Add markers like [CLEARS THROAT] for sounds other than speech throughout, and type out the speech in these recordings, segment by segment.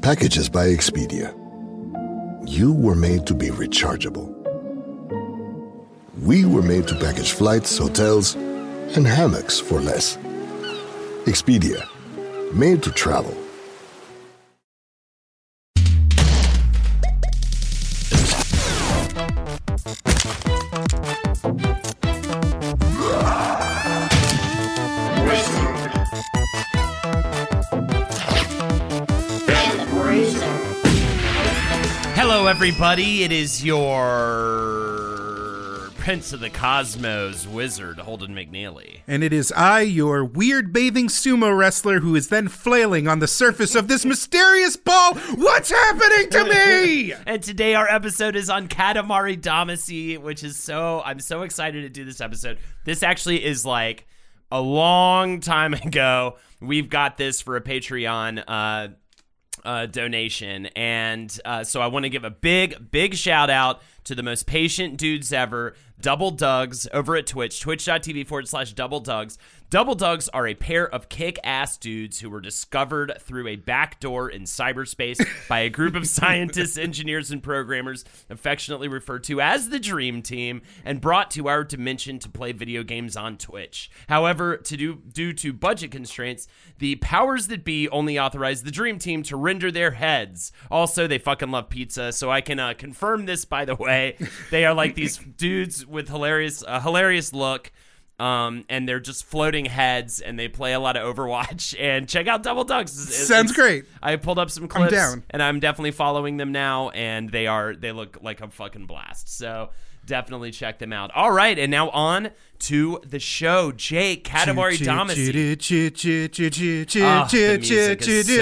Packages by Expedia. You were made to be rechargeable. We were made to package flights, hotels, and hammocks for less. Expedia. Made to travel. Hello, everybody. It is your Prince of the Cosmos wizard, Holden McNeely. And it is I, your weird bathing sumo wrestler, who is then flailing on the surface of this mysterious ball. What's happening to me? [LAUGHS] And today our episode is on Katamari Damacy, which is so I'm so excited to do this episode. This actually is like a long time [LAUGHS] ago. We've got this for a Patreon uh, uh, donation, and uh, so I want to give a big, big shout out to the most patient dudes ever, Double Dugs, over at Twitch, twitch.tv forward slash Double Dugs. Double Dugs are a pair of kick ass dudes who were discovered through a back door in cyberspace by a group of [LAUGHS] scientists, engineers, and programmers, affectionately referred to as the Dream Team, and brought to our dimension to play video games on Twitch. However, to do, due to budget constraints, the powers that be only authorized the Dream Team to render their heads. Also, they fucking love pizza, so I can uh, confirm this, by the way. They are like these [LAUGHS] dudes with hilarious, a hilarious look. Um, and they're just floating heads, and they play a lot of Overwatch. And check out Double Ducks. It's- it's- Sounds great. I pulled up some clips, down. and I'm definitely following them now, and they are they look like a fucking blast. So definitely check them out. All right, and now on to the show. Jake Katamari Damacy. Ah, the music is so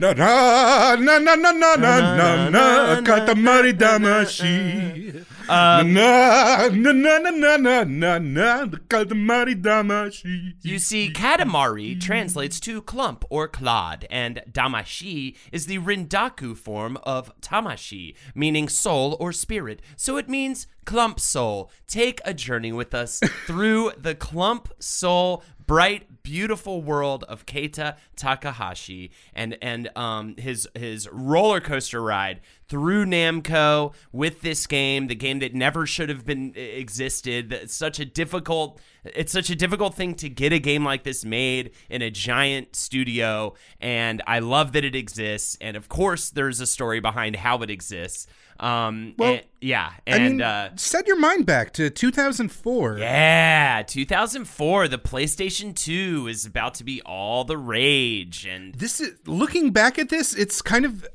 Na na na na na na na na Katamari Damacy. Na na na na na na na na Katamari Damacy. You see, Katamari translates to clump or clod, and Damashi is the Rendaku form of Tamashi, meaning soul or spirit. So it means clump soul. Take a journey with us [LAUGHS] through the clump soul bright, beautiful world of Keita Takahashi and and um his his roller coaster ride through Namco with this game, the game that never should have been existed. It's such a difficult it's such a difficult thing to get a game like this made in a giant studio and I love that it exists and of course there's a story behind how it exists. Um Well, and- yeah, I and mean, uh set your mind back to 2004. yeah, 2004, the PlayStation 2 is about to be all the rage and This is looking back at this, it's kind of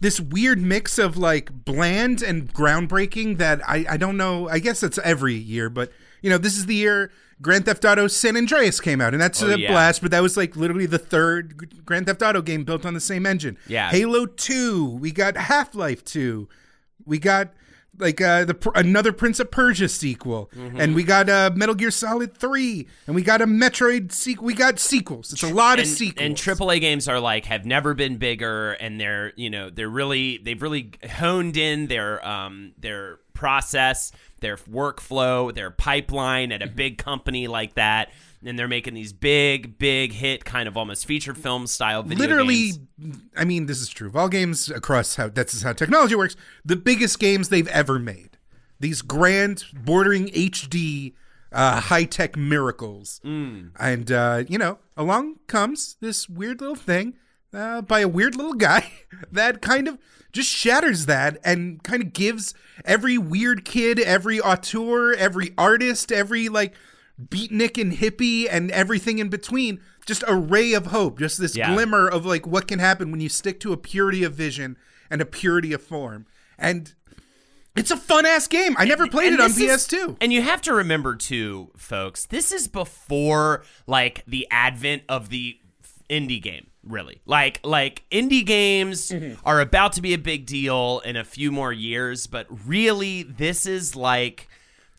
this weird mix of like bland and groundbreaking that I, I don't know. I guess it's every year, but you know, this is the year Grand Theft Auto San Andreas came out, and that's Oh, a yeah. blast. But that was like literally the third Grand Theft Auto game built on the same engine. Yeah. Halo Two, we got Half Life Two, we got like uh, the another Prince of Persia sequel, Mm-hmm. and we got uh, Metal Gear Solid Three, and we got a Metroid sequel. We got sequels. It's a lot of sequels. and AAA games are like have never been bigger, and they're you know they're really they've really honed in their um their process, their workflow, their pipeline at a big company like that, and they're making these big big hit kind of almost feature film style video literally games. i mean this is true of all games across how that's how technology works the biggest games they've ever made these grand bordering hd uh, high-tech miracles Mm. and uh, you know along comes this weird little thing uh, by a weird little guy [LAUGHS] that kind of just shatters that and kind of gives every weird kid every auteur every artist every like beatnik and hippie and everything in between just a ray of hope just this Yeah. glimmer of like what can happen when you stick to a purity of vision and a purity of form and It's a fun ass game. I never played And it on is- PS2. And you have to remember too, folks, this is before like the advent of the indie game, really. Like like indie games mm-hmm. are about to be a big deal in a few more years, but really this is like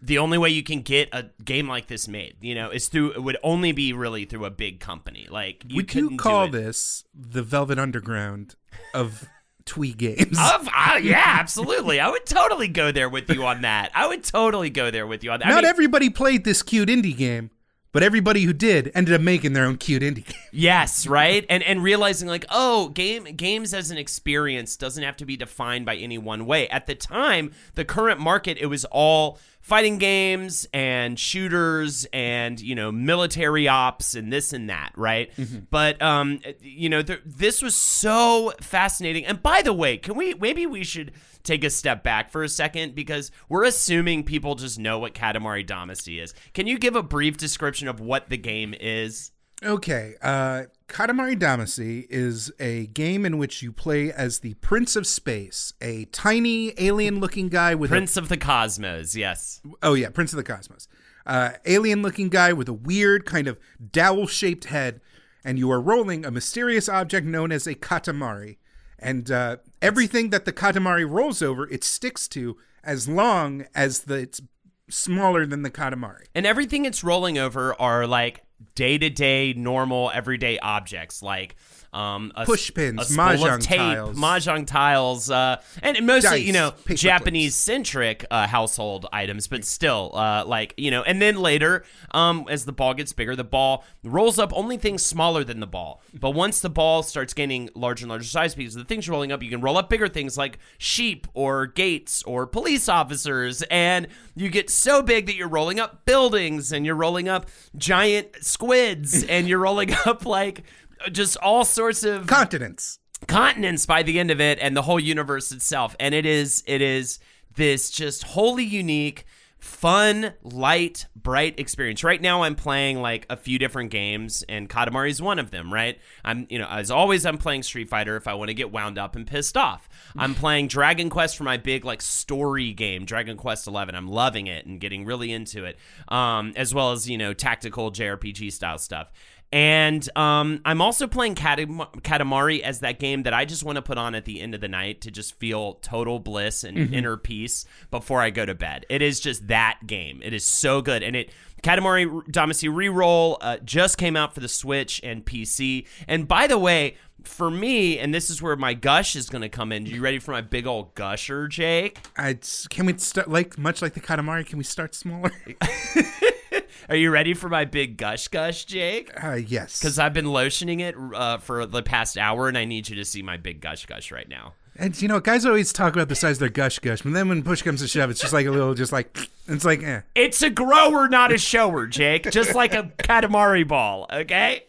the only way you can get a game like this made, you know, is through it would only be really through a big company. Like you Would you call this the Velvet Underground of [LAUGHS] twee games? Of, uh, yeah, [LAUGHS] absolutely. I would totally go there with you on that. I would totally go there with you on that. I Not mean- everybody played this cute indie game, but everybody who did ended up making their own cute indie game. [LAUGHS] Yes, right? And and realizing like, oh, game games as an experience doesn't have to be defined by any one way. At the time, the current market, it was all fighting games and shooters and, you know, military ops and this and that, right? But um you know, th- this was so fascinating. And by the way, can we maybe we should take a step back for a second because we're assuming people just know what Katamari Damacy is. Can you give a brief description of what the game is? Okay, uh, Katamari Damacy is a game in which you play as the Prince of Space, a tiny alien-looking guy with Prince of the Cosmos, yes. a oh yeah, Prince of the Cosmos, uh, alien-looking guy with a weird kind of dowel-shaped head, and you are rolling a mysterious object known as a Katamari, and uh, everything that the Katamari rolls over, it sticks to as long as the it's smaller than the Katamari. And everything it's rolling over are like day to day, normal, everyday objects like um, a, Push pins, a spool of mahjong tape, tiles. mahjong tiles, uh, and mostly Dice, you know Japanese centric uh, household items, but still uh, like you know. And then later, um, as the ball gets bigger, the ball rolls up only things smaller than the ball. But once the ball starts gaining larger and larger size, because the things you're rolling up, you can roll up bigger things like sheep or gates or police officers, and you get so big that you're rolling up buildings and you're rolling up giant squids and you're rolling [LAUGHS] up like just all sorts of Continents. continents by the end of it and the whole universe itself. And it is it is this just wholly unique fun light bright experience. Right now i'm playing like a few different games and katamari is one of them right? I'm you know as always i'm playing street fighter if i want to get wound up and pissed off. I'm playing dragon quest for my big like story game dragon quest 11 i'm loving it and getting really into it um, as well as you know tactical jrpg style stuff and um, I'm also playing Katam- Katamari as that game that I just want to put on at the end of the night to just feel total bliss and inner peace before I go to bed. It is just that game. It is so good. And it Katamari Damacy Reroll uh, just came out for the Switch and PC. And by the way, for me, and this is where my gush is going to come in. You ready for my big old gusher, Jake? I, can we start like much like the Katamari? Can we start smaller? [LAUGHS] Are you ready for my big gush gush, Jake? Uh, yes. Because I've been lotioning it uh, for the past hour, and I need you to see my big gush gush right now. and you know, guys always talk about the size of their gush gush, but then when push comes to shove, it's just like a little, just like [SNIFFS] it's like, eh. It's a grower, not a shower, Jake. Just like a Katamari ball, okay?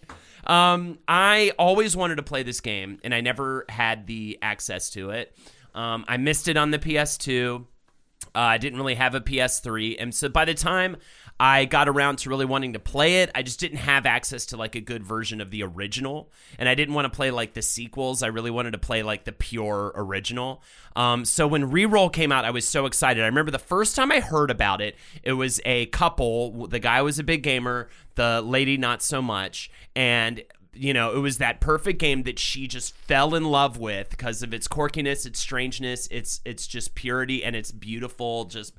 Um, I always wanted to play this game, and I never had the access to it. Um, I missed it on the PS2. Uh, I didn't really have a PS3, and so by the time I got around to really wanting to play it, I just didn't have access to like a good version of the original, and I didn't want to play like the sequels. I really wanted to play like the pure original. Um, so when Reroll came out, I was so excited. I remember the first time I heard about it, it was a couple. The guy was a big gamer, the lady not so much, and you know, it was that perfect game that she just fell in love with because of its quirkiness, its strangeness, its its just purity and its beautiful just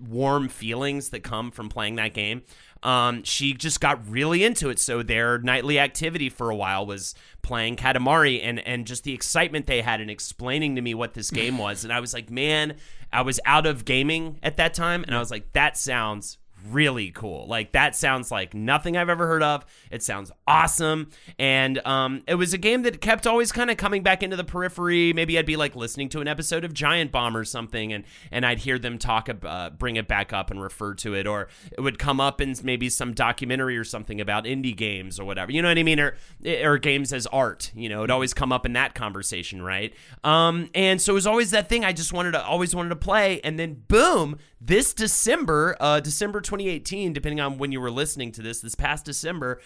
warm feelings that come from playing that game. Um, she just got really into it. So their nightly activity for a while was playing Katamari and and just the excitement they had in explaining to me what this game [LAUGHS] was. And I was like, man, I was out of gaming at that time, and I was like, that sounds really cool. Like that sounds like nothing I've ever heard of. It sounds awesome, and um, it was a game that kept always kind of coming back into the periphery. Maybe I'd be like listening to an episode of Giant Bomb or something, and and I'd hear them talk, ab- uh, bring it back up and refer to it, or it would come up in maybe some documentary or something about indie games or whatever. You know what I mean? Or or games as art. You know, it always come up in that conversation, right? Um, and so it was always that thing I just wanted to always wanted to play, and then boom, this December, uh, December 2018, depending on when you were listening to this, this past December,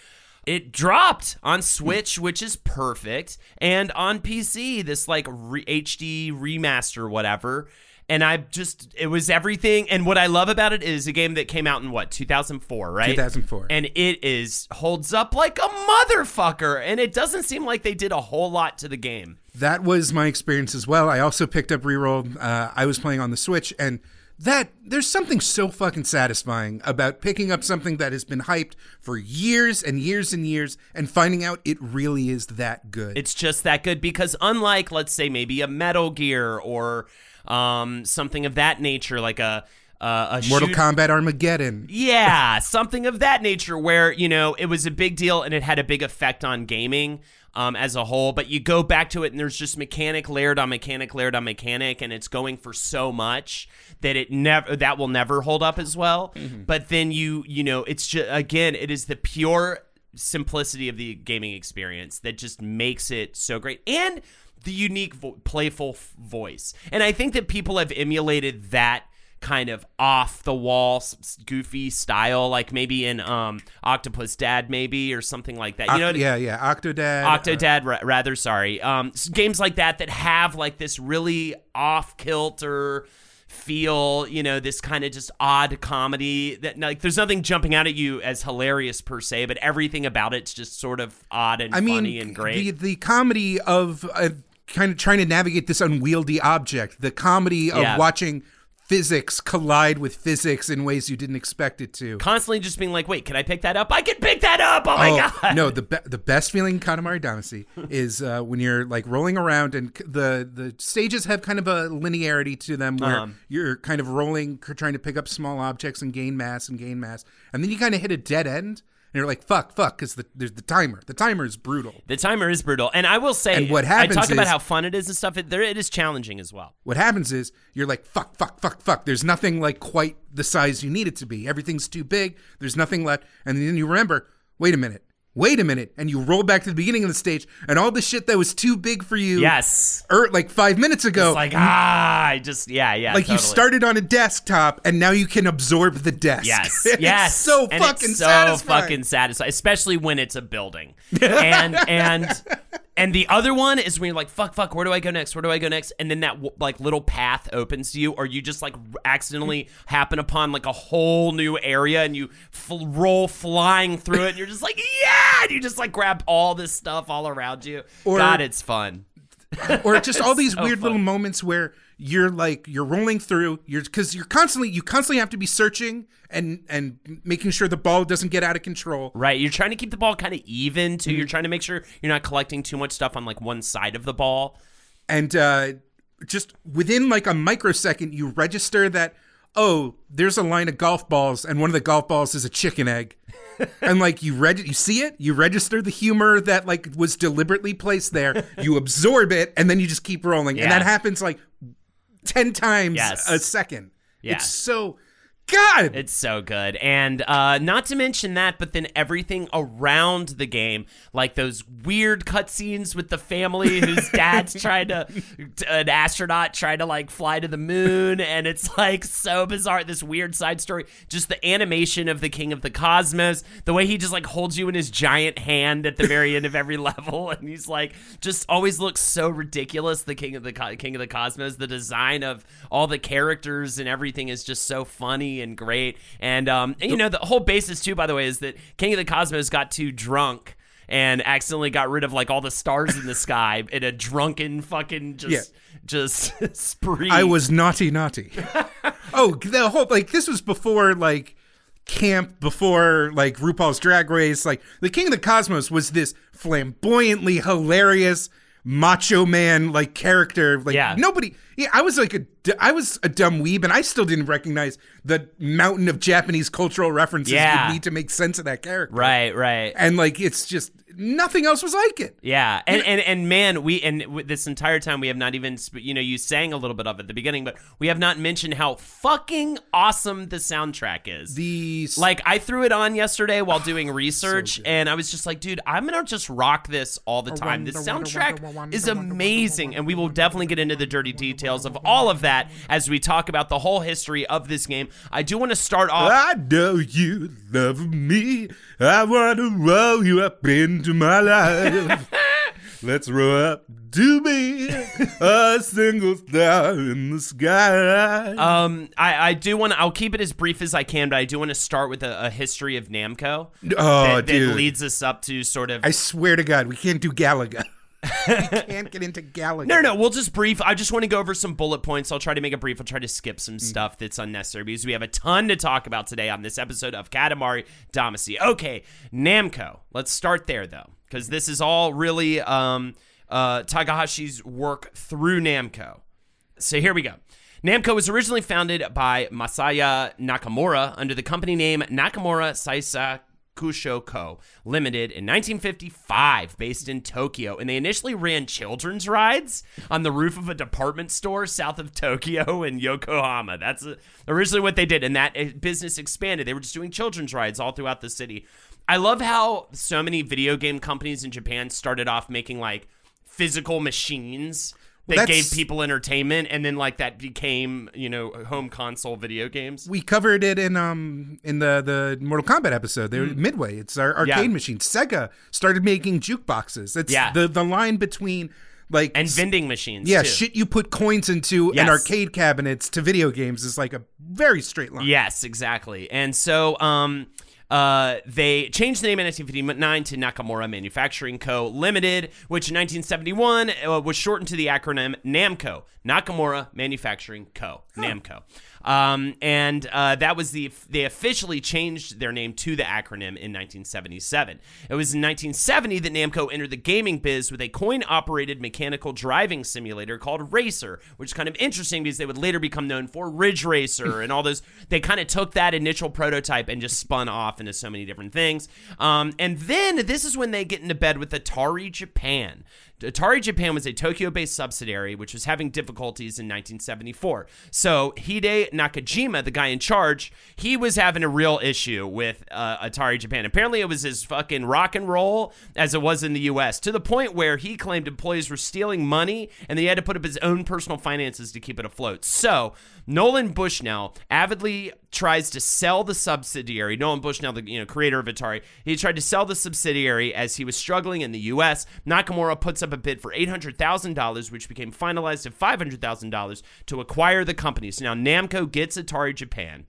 it dropped on Switch, which is perfect, and on PC, this like re- HD remaster, whatever. and I just it was everything. And what I love about it is a game that came out in what 2004, right? 2004. and it is holds up like a motherfucker. And it doesn't seem like they did a whole lot to the game. That was my experience as well. I also picked up Reroll. Uh, I was playing on the Switch, and that there's something so fucking satisfying about picking up something that has been hyped for years and years and years and finding out it really is that good. It's just that good because unlike let's say maybe a Metal Gear or um, something of that nature, like a uh, a Mortal shoot- Kombat Armageddon. Yeah, something of that nature where, you know, it was a big deal and it had a big effect on gaming um, as a whole. But you go back to it and there's just mechanic layered on mechanic layered on mechanic and it's going for so much that it never that will never hold up as well. But then you, you know, it's just again, it is the pure simplicity of the gaming experience that just makes it so great. And the unique vo- playful f- voice. And I think that people have emulated that kind of off the wall goofy style like maybe in um Octopus Dad maybe or something like that. You know Oct- yeah, yeah. Octodad. uh, Octodad, ra- rather, sorry. Um, games like that that have like this really off kilter feel, you know, this kind of just odd comedy that like there's nothing jumping out at you as hilarious per se, but everything about it's just sort of odd and I mean, and great. the the comedy of uh, kind of trying to navigate this unwieldy object, the comedy of Yeah. watching physics collide with physics in ways you didn't expect it to. Constantly just being like, wait, can I pick that up? I can pick that up. Oh my Oh, god. no, the be- the best feeling in Katamari Damacy [LAUGHS] is uh, when you're like rolling around and c- the the stages have kind of a linearity to them where Um. you're kind of rolling, c- trying to pick up small objects and gain mass and gain mass, and then you kind of hit a dead end, you're like, fuck, fuck, because the, there's the timer. The timer is brutal. The timer is brutal, and I will say, And what happens I talk about how fun it is and stuff. It, there, it is challenging as well. What happens is you're like, fuck, fuck, fuck, fuck. There's nothing like quite the size you need it to be. Everything's too big. There's nothing left. And then you remember, wait a minute, wait a minute. And you roll back to the beginning of the stage, and all the shit that was too big for you Yes, er, like five minutes ago, it's like ah, I just yeah, yeah. like you started on a desktop, and now you can absorb the desk. Yes, [LAUGHS] yes. so And fucking it's so satisfying. fucking satisfying, especially when it's a building. [LAUGHS] And and and the other one is when you're like, fuck, fuck, where do I go next? Where do I go next? And then that like little path opens to you, or you just like accidentally happen upon like a whole new area, and you f- roll flying through it, and you're just like, [LAUGHS] yeah, and you just like grab all this stuff all around you. Or- God, it's fun. or just all [LAUGHS] these so weird little moments where you're like you're rolling through you're because you're constantly you constantly have to be searching and and making sure the ball doesn't get out of control Right, you're trying to keep the ball kind of even too. Mm-hmm. You're trying to make sure you're not collecting too much stuff on like one side of the ball. and uh just within like a microsecond you register that oh there's a line of golf balls and one of the golf balls is a chicken egg [LAUGHS] and like you reg you see it you register the humor that like was deliberately placed there you absorb it and then you just keep rolling and that happens like 10 times Yes. a second Yeah. it's so god It's so good. And uh, not to mention that, but then everything around the game, like those weird cutscenes with the family whose [LAUGHS] dad's trying to, an astronaut trying to like fly to the moon. And it's like so bizarre. This weird side story. Just the animation of the King of the Cosmos, the way he just like holds you in his giant hand at the very end of every [LAUGHS] level. And he's like, just always looks so ridiculous. The King of the Co- King of the Cosmos, the design of all the characters and everything is just so funny and great. And um, and, you know, the whole basis too, by the way, is that King of the Cosmos got too drunk and accidentally got rid of like all the stars in the sky in a drunken fucking just just [LAUGHS] spree. I was naughty, naughty. [LAUGHS] oh, the whole like this was before like camp, before like RuPaul's Drag Race. Like the King of the Cosmos was this flamboyantly hilarious macho man like character. Like Yeah. nobody. Yeah, I was like a I was a dumb weeb, and I still didn't recognize the mountain of Japanese cultural references Yeah. you need to make sense of that character. right, right. And like it's just nothing else was like it. Yeah, and, and and man, we and w- this entire time we have not even sp- you know you sang a little bit of it at the beginning, but we have not mentioned how fucking awesome the soundtrack is. The like I threw it on yesterday while [SIGHS] doing research, and I was just like, dude, I'm gonna just rock this all the time. The soundtrack is amazing, and we will definitely get into the dirty details of all of that as we talk about the whole history of this game. I do want to start off. I know you love me. I want to roll you up into my life. [LAUGHS] Let's roll up to be a single star in the sky. Um, I, I do want to. I'll keep it as brief as I can, but I do want to start with a, a history of Namco. oh, that, that leads us up to sort of I swear to God, we can't do Galaga. We can't get into Galaga. No, no, we'll just brief. I just want to go over some bullet points. I'll try to make it brief. I'll try to skip some Mm. stuff that's unnecessary because we have a ton to talk about today on this episode of Katamari Damacy. Okay, Namco. Let's start there though, because this is all really um, uh, Takahashi's work through Namco. So here we go. Namco was originally founded by Masaya Nakamura under the company name Nakamura Saisa Kusho Co. Limited in 1955, based in Tokyo. And they initially ran children's rides on the roof of a department store south of Tokyo in Yokohama. That's uh, originally what they did. And that uh, business expanded. They were just doing children's rides all throughout the city. I love how so many video game companies in Japan started off making like physical machines that Well, gave people entertainment and then like that became you know home console video games We covered it in um in the the Mortal Kombat episode. They were Midway. It's our arcade Mm. Yeah. machine. Sega started making jukeboxes. It's Yeah. the the line between like and vending machines yeah too. shit you put coins into Yes. and arcade cabinets to video games is like a very straight line. yes exactly and so um uh, they changed the name in 1959 to Nakamura Manufacturing Co. Limited, which in 1971 uh, was shortened to the acronym NAMCO, Nakamura Manufacturing Co. NAMCO. Um, and uh, that was the they officially changed their name to the acronym in 1977. It was in 1970 that Namco entered the gaming biz with a coin-operated mechanical driving simulator called Racer, which is kind of interesting because they would later become known for Ridge Racer and all those. They kind of took that initial prototype and just spun off into so many different things. Um, and then this is when they get into bed with Atari Japan. Atari Japan was a Tokyo based subsidiary which was having difficulties in 1974. So Hide Nakajima, the guy in charge, he was having a real issue with uh, Atari Japan. Apparently, it was as fucking rock and roll as it was in the US, to the point where he claimed employees were stealing money and he had to put up his own personal finances to keep it afloat. So Nolan Bushnell avidly tries to sell the subsidiary. Nolan Bushnell, the you know creator of Atari, he tried to sell the subsidiary as he was struggling in the U.S. Nakamura puts up a bid for eight hundred thousand dollars, which became finalized at five hundred thousand dollars to acquire the company. So now Namco gets Atari Japan.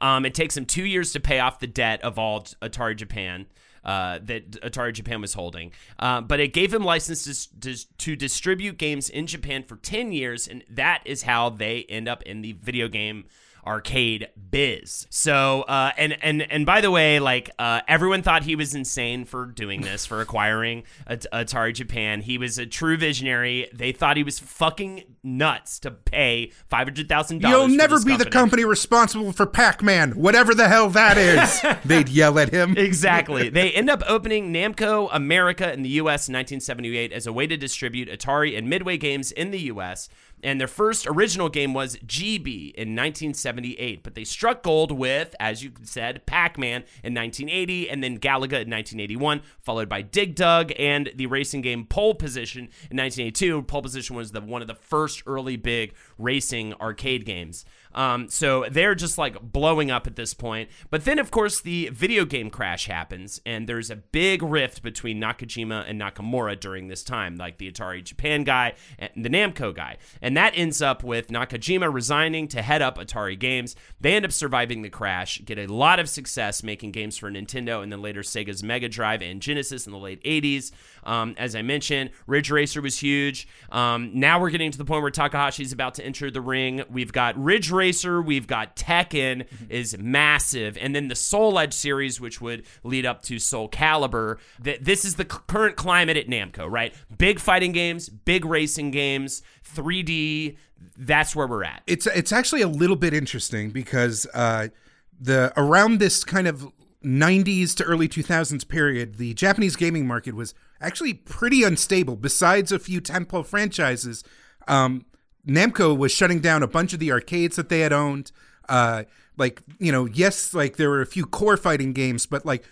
Um, it takes him two years to pay off the debt of all Atari Japan. Uh, that Atari Japan was holding, uh, but it gave him licenses to, to, to distribute games in Japan for 10 years, and that is how they end up in the video game arcade biz. So, uh, and and and by the way, like uh, everyone thought he was insane for doing this, for acquiring Atari Japan. He was a true visionary. They thought he was fucking nuts to pay five hundred thousand dollars. You'll never be the company responsible for Pac-Man, whatever the hell that is. [LAUGHS] They'd yell at him. exactly. [LAUGHS] They end up opening Namco America in the U.S. in 1978 as a way to distribute Atari and Midway games in the U.S. And their first original game was Gee Bee in 1978, but they struck gold with, as you said, Pac-Man in 1980, and then Galaga in 1981, followed by Dig Dug and the racing game Pole Position in 1982. Pole Position was the one of the first early big racing arcade games. Um, so they're just like blowing up at this point. But then, of course, the video game crash happens, and there's a big rift between Nakajima and Nakamura during this time, like the Atari Japan guy and the Namco guy. And that ends up with Nakajima resigning to head up Atari Games. They end up surviving the crash, get a lot of success making games for Nintendo and then later Sega's Mega Drive and Genesis in the late 80s. Um, as I mentioned, Ridge Racer was huge. Um, now we're getting to the point where Takahashi's about to enter the ring. We've got Ridge Racer, we've got Tekken is massive, and then the Soul Edge series, which would lead up to Soul Calibur. Th- This is the current climate at Namco, right? Big fighting games, big racing games, 3D. That's where we're at. it's it's actually a little bit interesting because uh, the around this kind of 90s to early 2000s period, the Japanese gaming market was actually pretty unstable. Besides a few tentpole franchises, um, Namco was shutting down a bunch of the arcades that they had owned. Uh, like you know, yes, like there were a few core fighting games, but like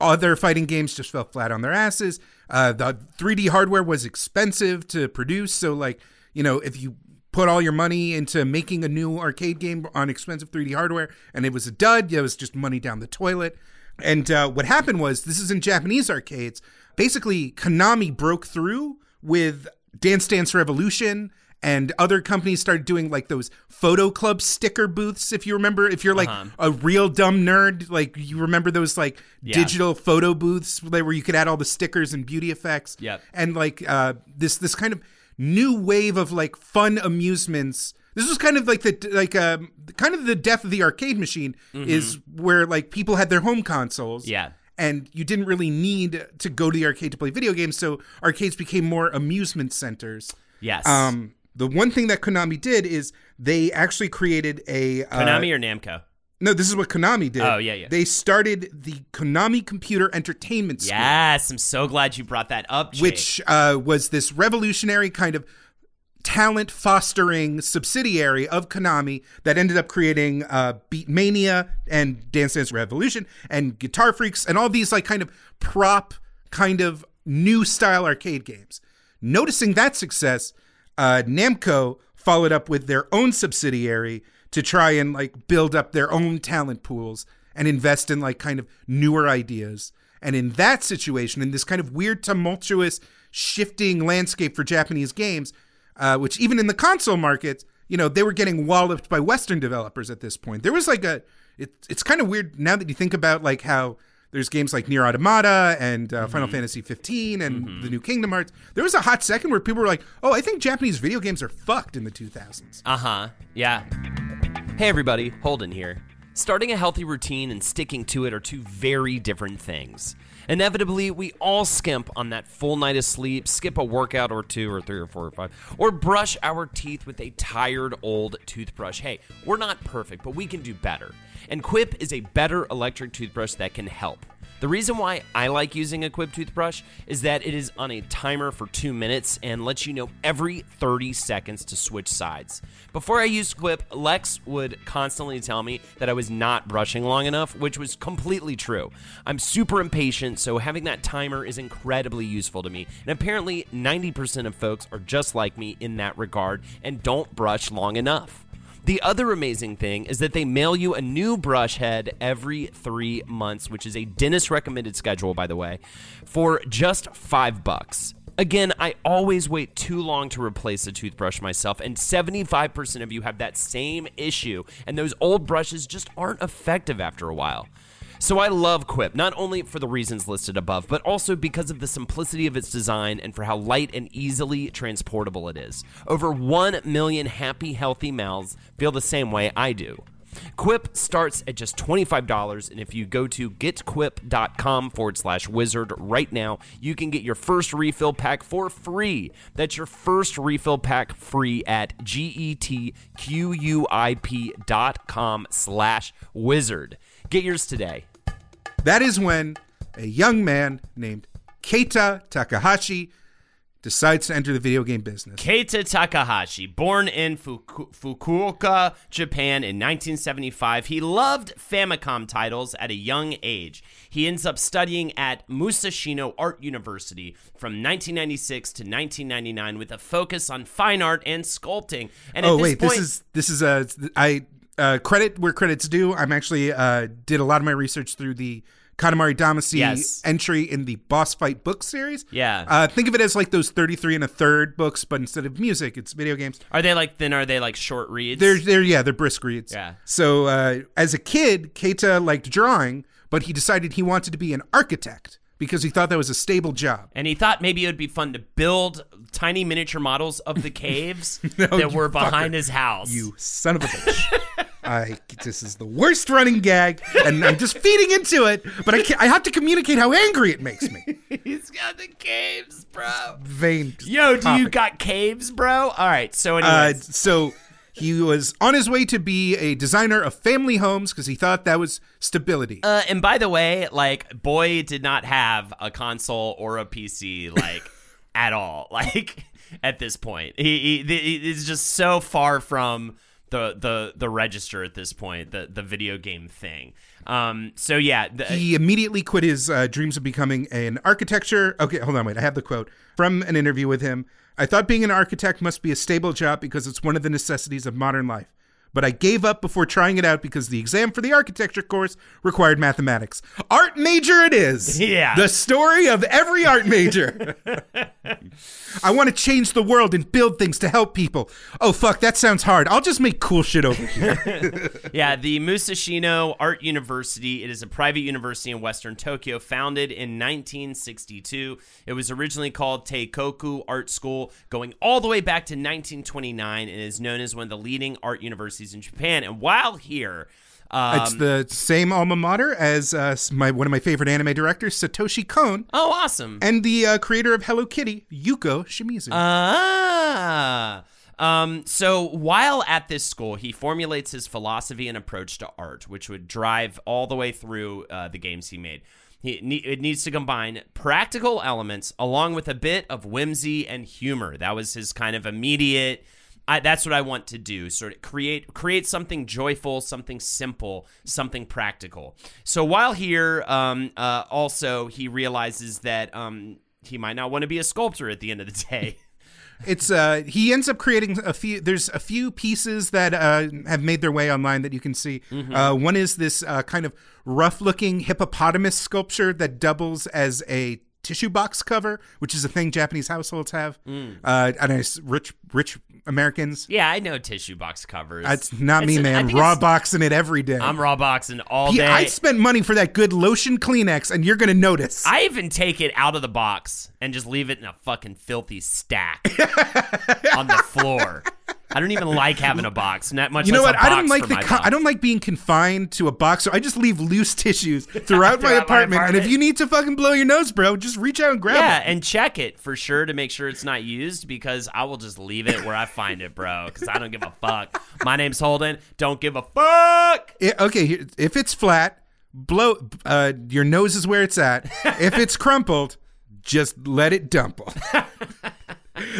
other fighting games just fell flat on their asses. Uh, the 3D hardware was expensive to produce, so like you know, if you put all your money into making a new arcade game on expensive 3D hardware and it was a dud, it was just money down the toilet. And uh, what happened was this is in Japanese arcades. Basically, Konami broke through with Dance Dance Revolution and other companies started doing like those photo club sticker booths if you remember if you're like Uh-huh. a real dumb nerd like you remember those like Yeah. digital photo booths where you could add all the stickers and beauty effects Yep. and like uh this this kind of new wave of like fun amusements this was kind of like the like um kind of the death of the arcade machine is where like people had their home consoles Mm-hmm. Yeah. and you didn't really need to go to the arcade to play video games so arcades became more amusement centers Yes. um, the one thing that Konami did is they actually created a uh, Konami or Namco? No, this is what Konami did. Oh, yeah, yeah. They started the Konami Computer Entertainment School, Yes, I'm so glad you brought that up, Jake. which uh, was this revolutionary kind of talent fostering subsidiary of Konami that ended up creating uh, Beatmania and Dance Dance Revolution and Guitar Freaks and all these like kind of prop kind of new style arcade games. Noticing that success, uh, Namco followed up with their own subsidiary to try and like build up their own talent pools and invest in like kind of newer ideas. And in that situation, in this kind of weird, tumultuous, shifting landscape for Japanese games, uh, which even in the console markets, you know, they were getting walloped by Western developers at this point. There was like a, it, it's kind of weird now that you think about like how there's games like Nier Automata and uh, Final Fantasy 15 and the new Kingdom Hearts. There was a hot second where people were like, "Oh, I think Japanese video games are fucked in the 2000s." Uh huh. Yeah. Hey, everybody. Holden here. Starting a healthy routine and sticking to it are two very different things. Inevitably, we all skimp on that full night of sleep, skip a workout or two, or three, or four, or five, or brush our teeth with a tired old toothbrush. Hey, we're not perfect, but we can do better. And Quip is a better electric toothbrush that can help. The reason why I like using a Quip toothbrush is that it is on a timer for two minutes and lets you know every 30 seconds to switch sides. Before I used Quip, Lex would constantly tell me that I was not brushing long enough, which was completely true. I'm super impatient, so having that timer is incredibly useful to me. And apparently, 90% of folks are just like me in that regard and don't brush long enough. The other amazing thing is that they mail you a new brush head every three months, which is a dentist recommended schedule, by the way, for just five bucks. Again, I always wait too long to replace a toothbrush myself, and 75% of you have that same issue, and those old brushes just aren't effective after a while. So I love Quip, not only for the reasons listed above, but also because of the simplicity of its design and for how light and easily transportable it is. Over 1 million happy, healthy mouths feel the same way I do. Quip starts at just $25, and if you go to getquip.com forward slash wizard right now, you can get your first refill pack for free. That's your first refill pack free at getquip dot com slash wizard. Get yours today. That is when a young man named Keita Takahashi decides to enter the video game business. Keita Takahashi, born in Fuku- Fukuoka, Japan in 1975, he loved Famicom titles at a young age. He ends up studying at Musashino Art University from 1996 to 1999 with a focus on fine art and sculpting. And at oh this wait, point, this is this is a I uh, credit where credit's due. I'm actually uh, did a lot of my research through the Katamari Damacy Yes. entry in the Boss Fight book series. Yeah. uh, think of it as like those 33 and a third books, but instead of music, it's video games. are they like then? Are they like short reads? They're they're yeah, they're brisk reads. Yeah. So uh, as a kid, Keita liked drawing, but he decided he wanted to be an architect because he thought that was a stable job. and he thought maybe it would be fun to build tiny miniature models of the [LAUGHS] caves No, that were behind fucker. his house. You son of a bitch. [LAUGHS] I this is the worst running gag, and I'm just feeding into it. But I can't, I have to communicate how angry it makes me. [LAUGHS] He's got the caves, bro. Vain. Yo, do you got caves, bro? All right. So, Uh, anyways, so he was on his way to be a designer of family homes because he thought that was stability. uh, and by the way, like, boy did not have a console or a PC, like, [LAUGHS] at all. [LAUGHS] Like, at this point, he, he, he is just so far from the the the register at this point, the the video game thing. Um. So yeah. The, he immediately quit his uh, dreams of becoming an architecture. Okay, hold on, wait. I have the quote from an interview with him. I thought being an architect must be a stable job because it's one of the necessities of modern life. But I gave up before trying it out because the exam for the architecture course required mathematics. Art major it is. [LAUGHS] Yeah. The story of every art major. [LAUGHS] I want to change the world and build things to help people. Oh, fuck, that sounds hard. I'll just make cool shit over here. [LAUGHS] Yeah, the Musashino Art University. It is a private university in Western Tokyo, founded in 1962. It was originally called Teikoku Art School, going all the way back to 1929, and is known as one of the leading art universities in Japan. And while here, um, it's the same alma mater as uh, my one of my favorite anime directors, Satoshi Kon, oh, awesome. and the uh, creator of Hello Kitty, Yuko Shimizu. Ah. Um, so while at this school, he formulates his philosophy and approach to art, which would drive all the way through uh, the games he made. He, it needs to combine practical elements along with a bit of whimsy and humor. That was his kind of immediate. I, that's what I want to do. Sort of create create something joyful, something simple, something practical. So while here, um, uh, also he realizes that um, he might not want to be a sculptor at the end of the day. [LAUGHS] It's uh he ends up creating a few there's a few pieces that uh have made their way online that you can see. Mm-hmm. Uh one is this uh kind of rough looking hippopotamus sculpture that doubles as a tissue box cover, which is a thing Japanese households have. Mm. Uh and I, rich rich Americans. Yeah, I know tissue box covers. That's not me, It's- man. Raw boxing it every day. I'm raw boxing all Yeah, day. I spent money for that good lotion Kleenex, and you're gonna notice. I even take it out of the box and just leave it in a fucking filthy stack [LAUGHS] on the floor. I don't even like having a box. Not much. you know what? I don't like the my co- I don't like being confined to a box, so I just leave loose [LAUGHS] tissues [LAUGHS] throughout my Throughout my apartment. And if you need to fucking blow your nose, bro, just reach out and grab it. Yeah, it. and check it for sure to make sure it's not used because I will just leave it where I find it, bro. Because I don't give a fuck. My name's Holden. Don't give a fuck. Yeah, okay, here- if it's flat, blow. Uh, your nose is where it's at. if it's crumpled, just let it dumple. [LAUGHS]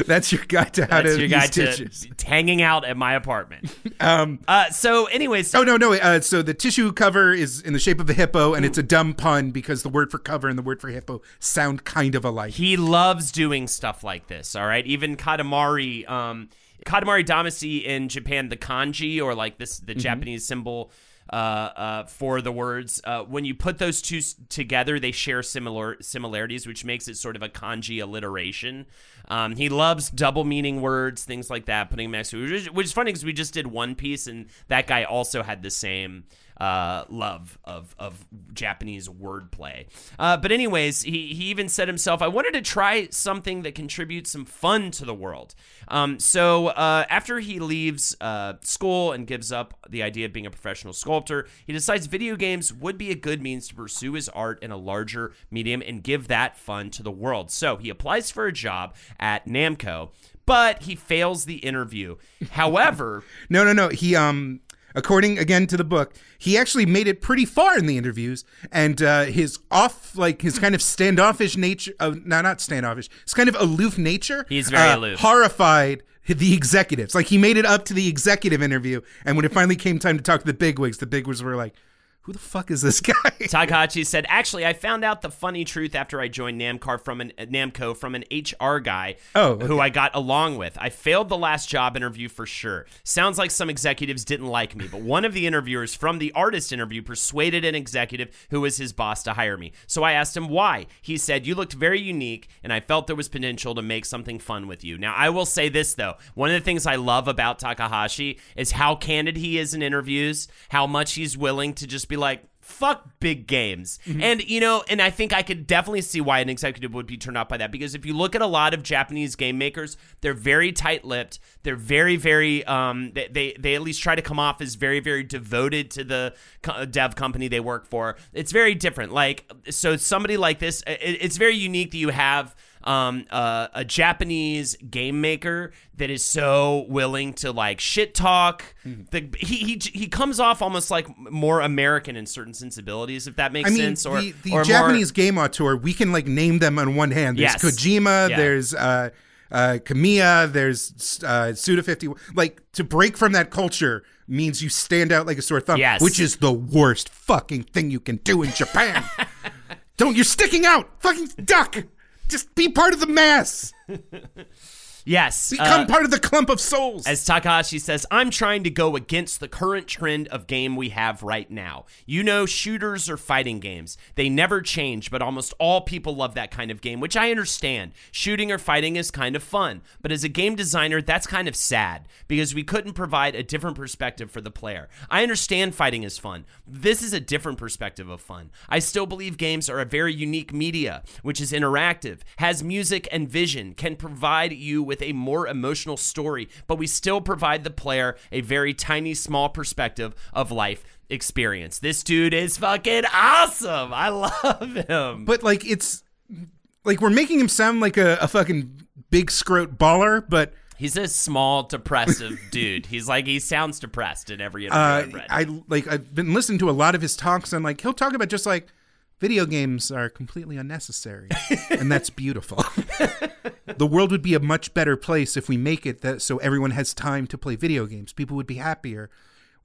That's your guide to how That's to your guide to tissues. hanging out at my apartment. [LAUGHS] Um, Uh, so, anyways, Oh no no! Uh, so the tissue cover is in the shape of a hippo, and it's a dumb pun because the word for cover and the word for hippo sound kind of alike. He loves doing stuff like this, all right? Even Katamari, um, Katamari Damacy in Japan, the kanji, or like this, the Japanese symbol uh, uh, for the words, uh, when you put those two s- together, they share similar similarities, which makes it sort of a kanji alliteration. Um, he loves double meaning words, things like that, putting them next to which which is funny because we just did One Piece, and that guy also had the same uh, love of of Japanese wordplay. Uh, but anyways, he he even said himself, "I wanted to try something that contributes some fun to the world." Um, so uh, after he leaves uh, school and gives up the idea of being a professional sculptor, he decides video games would be a good means to pursue his art in a larger medium and give that fun to the world. So he applies for a job at Namco. But he fails the interview. However, [LAUGHS] No, no, no. He um according again to the book, he actually made it pretty far in the interviews and uh his off like his kind of standoffish nature of no not standoffish. His kind of aloof nature. He's very uh, aloof. Horrified the executives. Like he made it up to the executive interview and when it finally came time to talk to the bigwigs, the bigwigs were like, "Who the fuck is this [LAUGHS] guy?" Takahashi said, "Actually, I found out the funny truth after I joined Namco from an Namco from an HR guy Oh, okay. who I got along with. I failed the last job interview for sure. Sounds like some executives didn't like me, but one of the interviewers from the artist interview persuaded an executive who was his boss to hire me. So I asked him why. He said, "You looked very unique, and I felt there was potential to make something fun with you." Now, I will say this though: one of the things I love about Takahashi is how candid he is in interviews, how much he's willing to just be like fuck big games. And you know, and I think I could definitely see why an executive would be turned off by that because if you look at a lot of Japanese game makers, they're very tight-lipped. They're very very um they they, they at least try to come off as very very devoted to the co- dev company they work for. It's very different. Like so somebody like this it, it's very unique that you have um, uh, a Japanese game maker that is so willing to like shit talk. The, he, he he comes off almost like more American in certain sensibilities, if that makes I mean, sense. Or the, the or more- Japanese game auteur, we can like name them on one hand. There's Yes. Kojima, Yeah. there's uh, uh, Kamiya, there's uh, Suda 50. Like to break from that culture means you stand out like a sore thumb, Yes. which is the worst fucking thing you can do in Japan. [LAUGHS] Don't you're sticking out, fucking duck. Just be part of the mass. [LAUGHS] Yes. Become uh, part of the clump of souls. As Takahashi says, I'm trying to go against the current trend of game we have right now. You know, shooters or fighting games. They never change, but almost all people love that kind of game, which I understand. Shooting or fighting is kind of fun, but as a game designer, that's kind of sad because we couldn't provide a different perspective for the player. I understand fighting is fun. This is a different perspective of fun. I still believe games are a very unique media, which is interactive, has music and vision, can provide you with a more emotional story, but we still provide the player a very tiny, small perspective of life experience. This dude is fucking awesome. I [LAUGHS] love him. but like it's like we're making him sound like a, a fucking big scrote baller, but He's a small, depressive [LAUGHS] dude. He's like he sounds depressed in every interview uh, I've read. I like I've been listening to a lot of his talks and like he'll talk about just like video games are completely unnecessary [LAUGHS] and that's beautiful. the world would be a much better place if we make it that so everyone has time to play video games. People would be happier.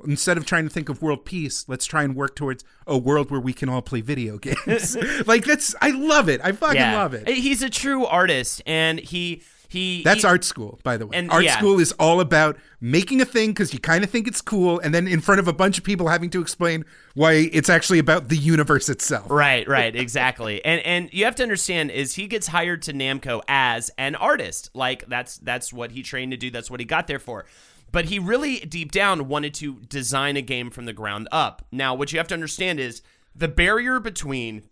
Instead of trying to think of world peace, let's try and work towards a world where we can all play video games. [LAUGHS] like that's I love it. I fucking love it. He's a true artist, and he he. That's he- art school, by the way. And- art yeah. school is all about making a thing because you kind of think it's cool, and then in front of a bunch of people having to explain why it's actually about the universe itself. Right, right, exactly. and and you have to understand is he gets hired to Namco as an artist. Like that's that's what he trained to do. That's what he got there for. But he really deep down wanted to design a game from the ground up. Now, what you have to understand is the barrier between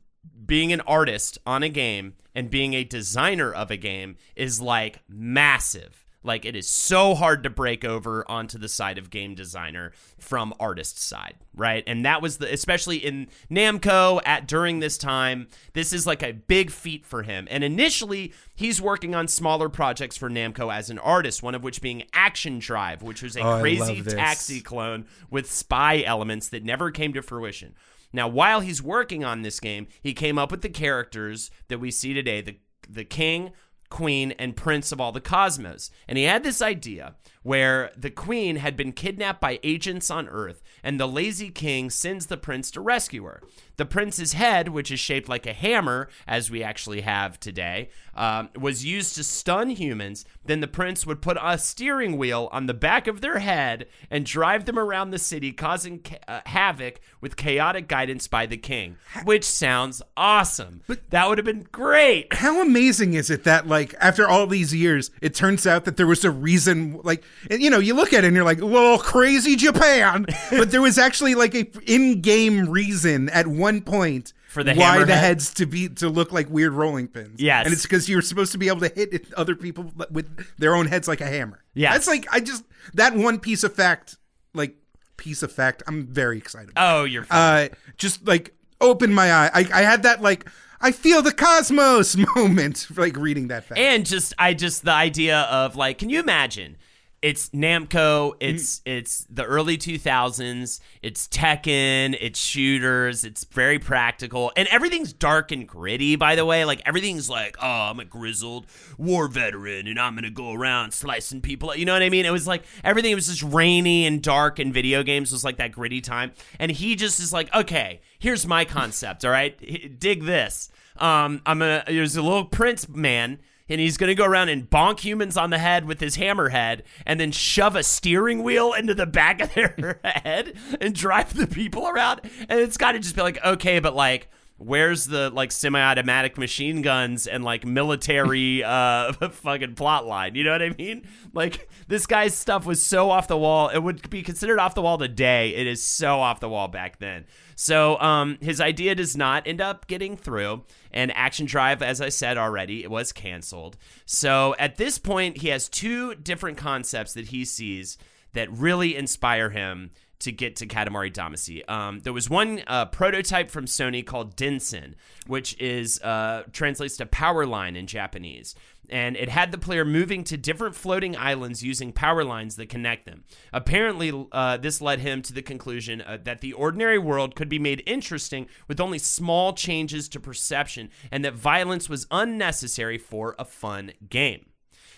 being an artist on a game and being a designer of a game is like massive. Like it is so hard to break over onto the side of game designer from artist side, right? And that was the especially in Namco at during this time, this is like a big feat for him. And initially, he's working on smaller projects for Namco as an artist, one of which being Action Drive, which was a Oh, crazy taxi clone with spy elements that never came to fruition. Now, while he's working on this game, he came up with the characters that we see today the, the king, queen, and prince of all the cosmos. And he had this idea where the queen had been kidnapped by agents on Earth, and the lazy king sends the prince to rescue her. The prince's head, which is shaped like a hammer, as we actually have today, um, was used to stun humans. Then the prince would put a steering wheel on the back of their head and drive them around the city, causing ca- uh, havoc with chaotic guidance by the king, which sounds awesome. But that would have been great. How amazing is it that, like, after all these years, it turns out that there was a reason, like, and, you know, you look at it and you're like, well, crazy Japan. [LAUGHS] but there was actually, like, a in game reason at one point For the why the heads to be to look like weird rolling pins. Yes. And it's because you're supposed to be able to hit other people with their own heads like a hammer. Yeah, That's like, I just, that one piece of fact, like, piece of fact, I'm very excited. about. Oh, you're fine. uh, just like opened my eye. I, I had that like I feel the cosmos [LAUGHS] moment, like reading that fact. and just I just the idea of like, can you imagine? It's Namco. It's it's the early 2000s. It's Tekken. It's shooters. It's very practical, and everything's dark and gritty. By the way, like everything's like, oh, I'm a grizzled war veteran, and I'm gonna go around slicing people. You know what I mean? It was like everything was just rainy and dark, and video games was like that gritty time. And he just is like, okay, here's my concept. All right, dig this. Um, I'm gonna. There's a little prince man and he's gonna go around and bonk humans on the head with his hammerhead, and then shove a steering wheel into the back of their [LAUGHS] head and drive the people around. And it's got to just be like, okay, but like. Where's the like semi-automatic machine guns and like military [LAUGHS] uh [LAUGHS] fucking plot line? You know what I mean? Like this guy's stuff was so off the wall. It would be considered off the wall today. It is so off the wall back then. So um his idea does not end up getting through and Action Drive as I said already, it was canceled. So at this point he has two different concepts that he sees that really inspire him to get to Katamari Damacy. Um, there was one uh, prototype from Sony called Densen, which is uh, translates to power line in Japanese. And it had the player moving to different floating islands using power lines that connect them. Apparently, uh, this led him to the conclusion uh, that the ordinary world could be made interesting with only small changes to perception, and that violence was unnecessary for a fun game.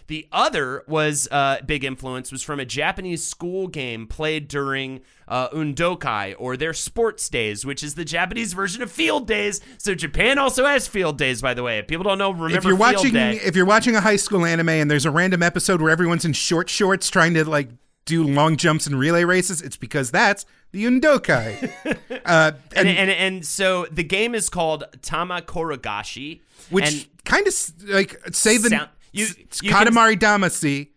The other was uh, big influence was from a Japanese school game played during uh, undokai or their sports days, which is the Japanese version of field days. So Japan also has field days, by the way. If people don't know, remember if you're Field watching Day. if you're watching a high school anime and there's a random episode where everyone's in short shorts trying to like do long jumps and relay races, it's because that's the Undokai. [LAUGHS] uh, and, and, and and so the game is called Tamakorogashi, which kind of like say the Sound- you- it's you can- Katamari Damacy,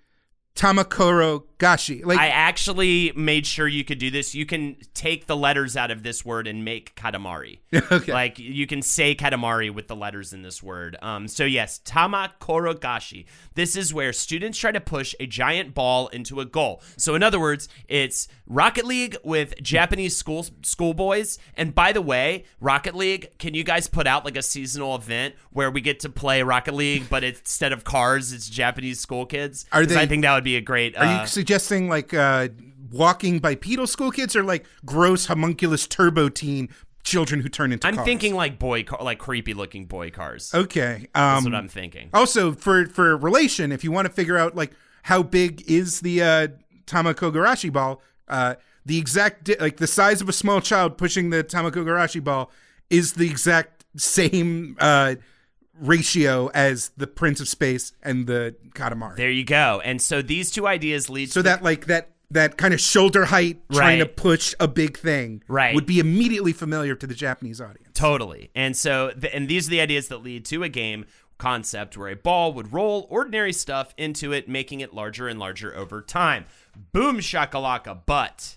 Tamakoro Gashi. Like I actually made sure you could do this. You can take the letters out of this word and make katamari. [LAUGHS] Okay. Like you can say katamari with the letters in this word. Um, so yes, tamakorogashi. This is where students try to push a giant ball into a goal. So in other words, it's Rocket League with Japanese school schoolboys. And by the way, Rocket League, can you guys put out like a seasonal event where we get to play Rocket League, but instead of cars, it's Japanese school kids? Are they- I think that would be a great. Are uh, you suggesting like uh, walking bipedal school kids or like gross homunculus turbo teen children who turn into I'm cars? thinking like boy car, like creepy looking boy cars. Okay. Um, That's what I'm thinking. Also, for for relation, if you want to figure out like how big is the uh, Tamakogarashi ball, uh, the exact di- like the size of a small child pushing the Tamakogarashi ball is the exact same uh, ratio as the Prince of Space and the Katamari. There you go. And so these two ideas lead so to that like that that kind of shoulder height trying to push a big thing Right. would be immediately familiar to the Japanese audience. Totally. And so, th- and these are the ideas that lead to a game concept where a ball would roll ordinary stuff into it, making it larger and larger over time. Boom shakalaka. But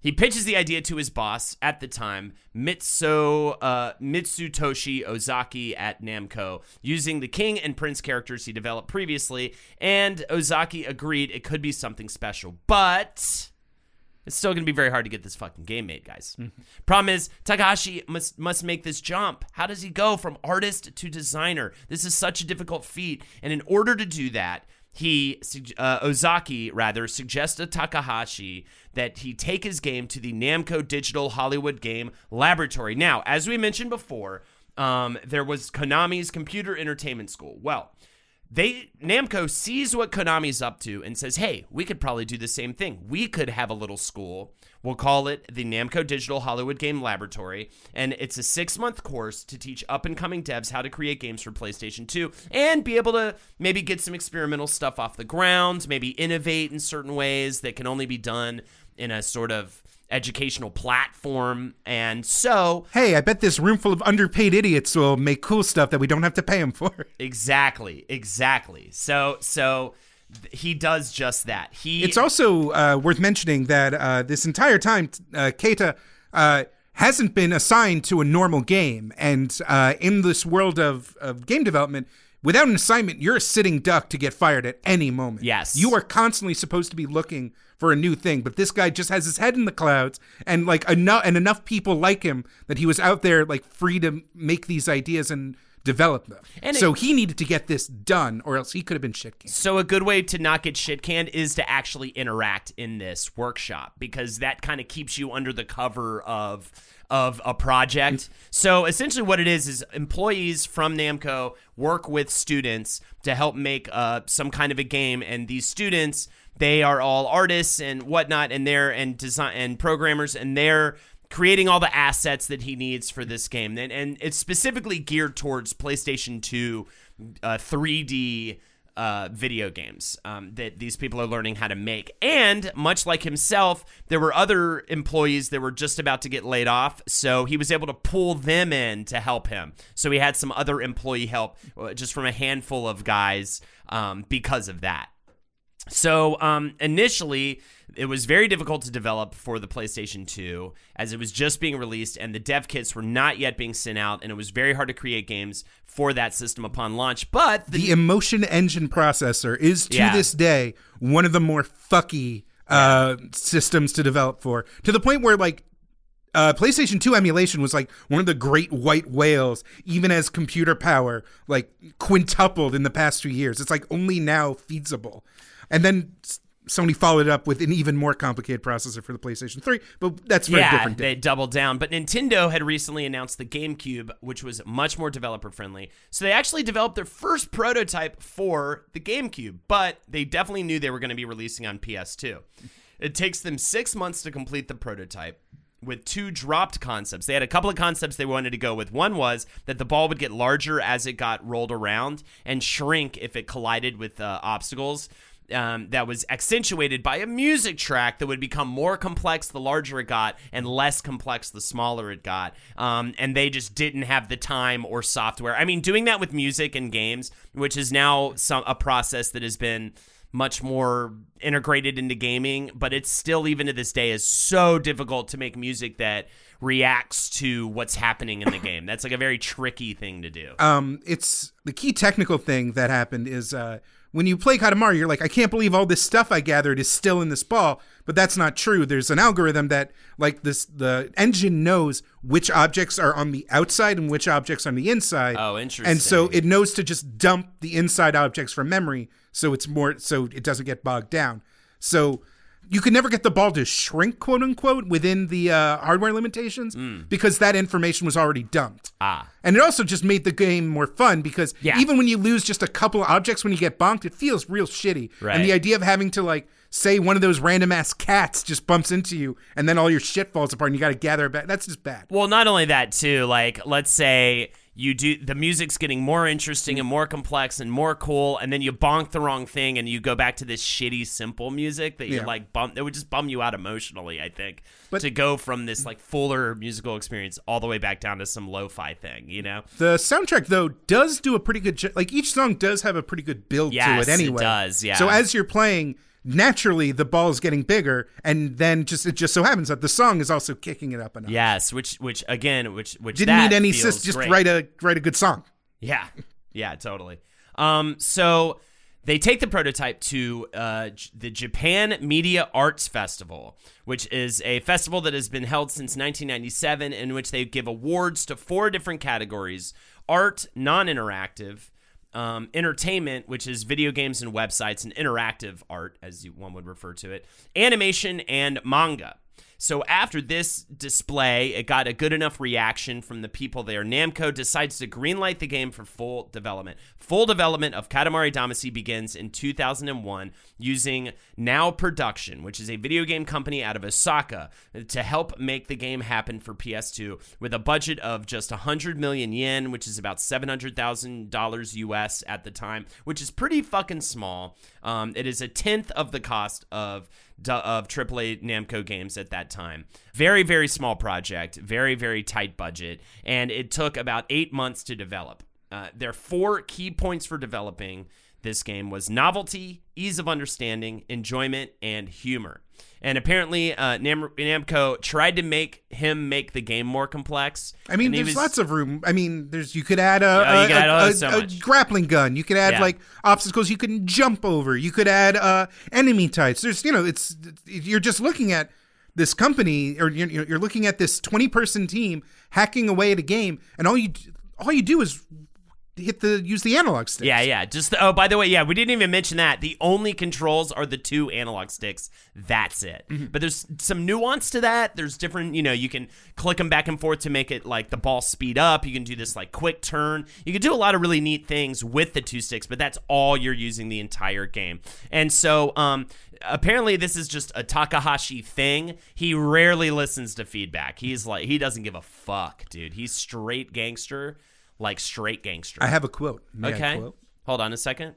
he pitches the idea to his boss at the time, Mitsu, uh, Mitsutoshi Ozaki at Namco, using the king and prince characters he developed previously. And Ozaki agreed it could be something special. But. It's still going to be very hard to get this fucking game made, guys. Problem is, Takahashi must must make this jump. How does he go from artist to designer? This is such a difficult feat, and in order to do that, he uh, Ozaki rather suggests to Takahashi that he take his game to the Namco Digital Hollywood Game Laboratory. Now, as we mentioned before, um, there was Konami's Computer Entertainment School. Well, they Namco sees what Konami's up to and says, "Hey, we could probably do the same thing. We could have a little school. We'll call it the Namco Digital Hollywood Game Laboratory, and it's a 6-month course to teach up-and-coming devs how to create games for PlayStation 2 and be able to maybe get some experimental stuff off the ground, maybe innovate in certain ways that can only be done in a sort of educational platform. And so, Hey, I bet this room full of underpaid idiots will make cool stuff that we don't have to pay them for. [LAUGHS] exactly, exactly. So, so he does just that. He It's also uh, worth mentioning that uh, this entire time, uh, Keita uh, hasn't been assigned to a normal game. And uh, in this world of, of game development, without an assignment, you're a sitting duck to get fired at any moment. Yes. You are constantly supposed to be looking for a new thing, but this guy just has his head in the clouds and like enough and enough people like him that he was out there like free to make these ideas and develop them. And so it- he needed to get this done or else he could have been shit canned. So a good way to not get shit canned is to actually interact in this workshop because that kind of keeps you under the cover of of a project. So essentially what it is is employees from Namco work with students to help make uh, some kind of a game and these students they are all artists and whatnot and they're and design and programmers and they're creating all the assets that he needs for this game and, and it's specifically geared towards PlayStation 2 uh, 3D uh, video games um, that these people are learning how to make. And much like himself, there were other employees that were just about to get laid off, so he was able to pull them in to help him. So he had some other employee help uh, just from a handful of guys um, because of that. So um, initially, it was very difficult to develop for the PlayStation 2 as it was just being released and the dev kits were not yet being sent out, and it was very hard to create games for that system upon launch. But the, the emotion engine processor is to Yeah. this day one of the more fucky uh, systems to develop for to the point where like uh, PlayStation 2 emulation was like one of the great white whales, even as computer power like quintupled in the past few years. It's like only now feasible. And then Sony followed it up with an even more complicated processor for the PlayStation 3, but that's for a yeah, different they doubled down. But Nintendo had recently announced the GameCube, which was much more developer friendly. So they actually developed their first prototype for the GameCube, but they definitely knew they were going to be releasing on PS2. It takes them six months to complete the prototype with two dropped concepts. They had a couple of concepts they wanted to go with. One was that the ball would get larger as it got rolled around and shrink if it collided with uh, obstacles. Um, that was accentuated by a music track that would become more complex the larger it got and less complex the smaller it got. Um, and they just didn't have the time or software. I mean, doing that with music and games, which is now some a process that has been much more integrated into gaming, but it's still even to this day is so difficult to make music that reacts to what's happening in the game. That's like a very tricky thing to do. Um, it's the key technical thing that happened is uh, when you play Katamari, you're like, I can't believe all this stuff I gathered is still in this ball, but that's not true. There's an algorithm that, like this, the engine knows which objects are on the outside and which objects are on the inside. Oh, interesting. And so it knows to just dump the inside objects from memory, so it's more, so it doesn't get bogged down. So you could never get the ball to shrink, quote unquote, within the uh, hardware limitations because that information was already dumped. Mm. Ah. And it also just made the game more fun because Yeah. even when you lose just a couple of objects when you get bonked, it feels real shitty. Right. And the idea of having to like say one of those random ass cats just bumps into you and then all your shit falls apart and you got to gather it back. That's just bad. Well, not only that too. Like, let's say you do the music's getting more interesting and more complex and more cool, and then you bonk the wrong thing, and you go back to this shitty simple music that you Yeah. like bump. It would just bum you out emotionally. I think But- to go from this like fuller musical experience all the way back down to some lo-fi thing. You know? The soundtrack though does do a pretty good jo- like each song does have a pretty good build Yes, to it anyway it does, yeah. So as you're playing naturally the ball is getting bigger and then just it just so happens that the song is also kicking it up a notch. Yes. Which which again, which which Didn't need any sis just great. write a write a good song. Yeah, yeah, totally. Um, so they take the prototype to uh, J- the Japan Media Arts Festival, which is a festival that has been held since 1997, in which they give awards to four different categories: art, non-interactive. Um, entertainment, which is video games and websites, and interactive art, as one would refer to it, animation, and manga. So after this display, it got a good enough reaction from the people there. Namco decides to greenlight the game for full development. Full development of Katamari Damacy begins in 2001 using Now Production, which is a video game company out of Osaka, to help make the game happen for PS2 with a budget of just 100 million yen, which is about $700,000 US at the time, which is pretty fucking small. Um, it is a tenth of the cost of of AAA Namco games at that time. Very, very small project, very, very tight budget, and it took about eight months to develop. Uh, their four key points for developing this game was novelty, ease of understanding, enjoyment, and humor. And apparently, uh, Nam- Namco tried to make him make the game more complex. I mean, there's was- lots of room. I mean, there's you could add a, a, could add, a- oh, so a grappling gun. You could add Yeah. like obstacles you can jump over. You could add uh, enemy types. There's you know, it's you're just looking at this company or you're, you're looking at this 20 person team hacking away at a game, and all you all you do is hit the use the analog sticks. Yeah, yeah. Just the, oh, by the way, yeah, we didn't even mention that. The only controls are the two analog sticks. That's it. Mm-hmm. But there's some nuance to that. There's different, you know, you can click them back and forth to make it like the ball speed up. You can do this like quick turn. You can do a lot of really neat things with the two sticks, but that's all you're using the entire game. And so, um, apparently this is just a Takahashi thing. He rarely listens to feedback. He's like he doesn't give a fuck, dude. He's straight gangster, like straight gangster. I have a quote. May Okay. quote? Hold on a second.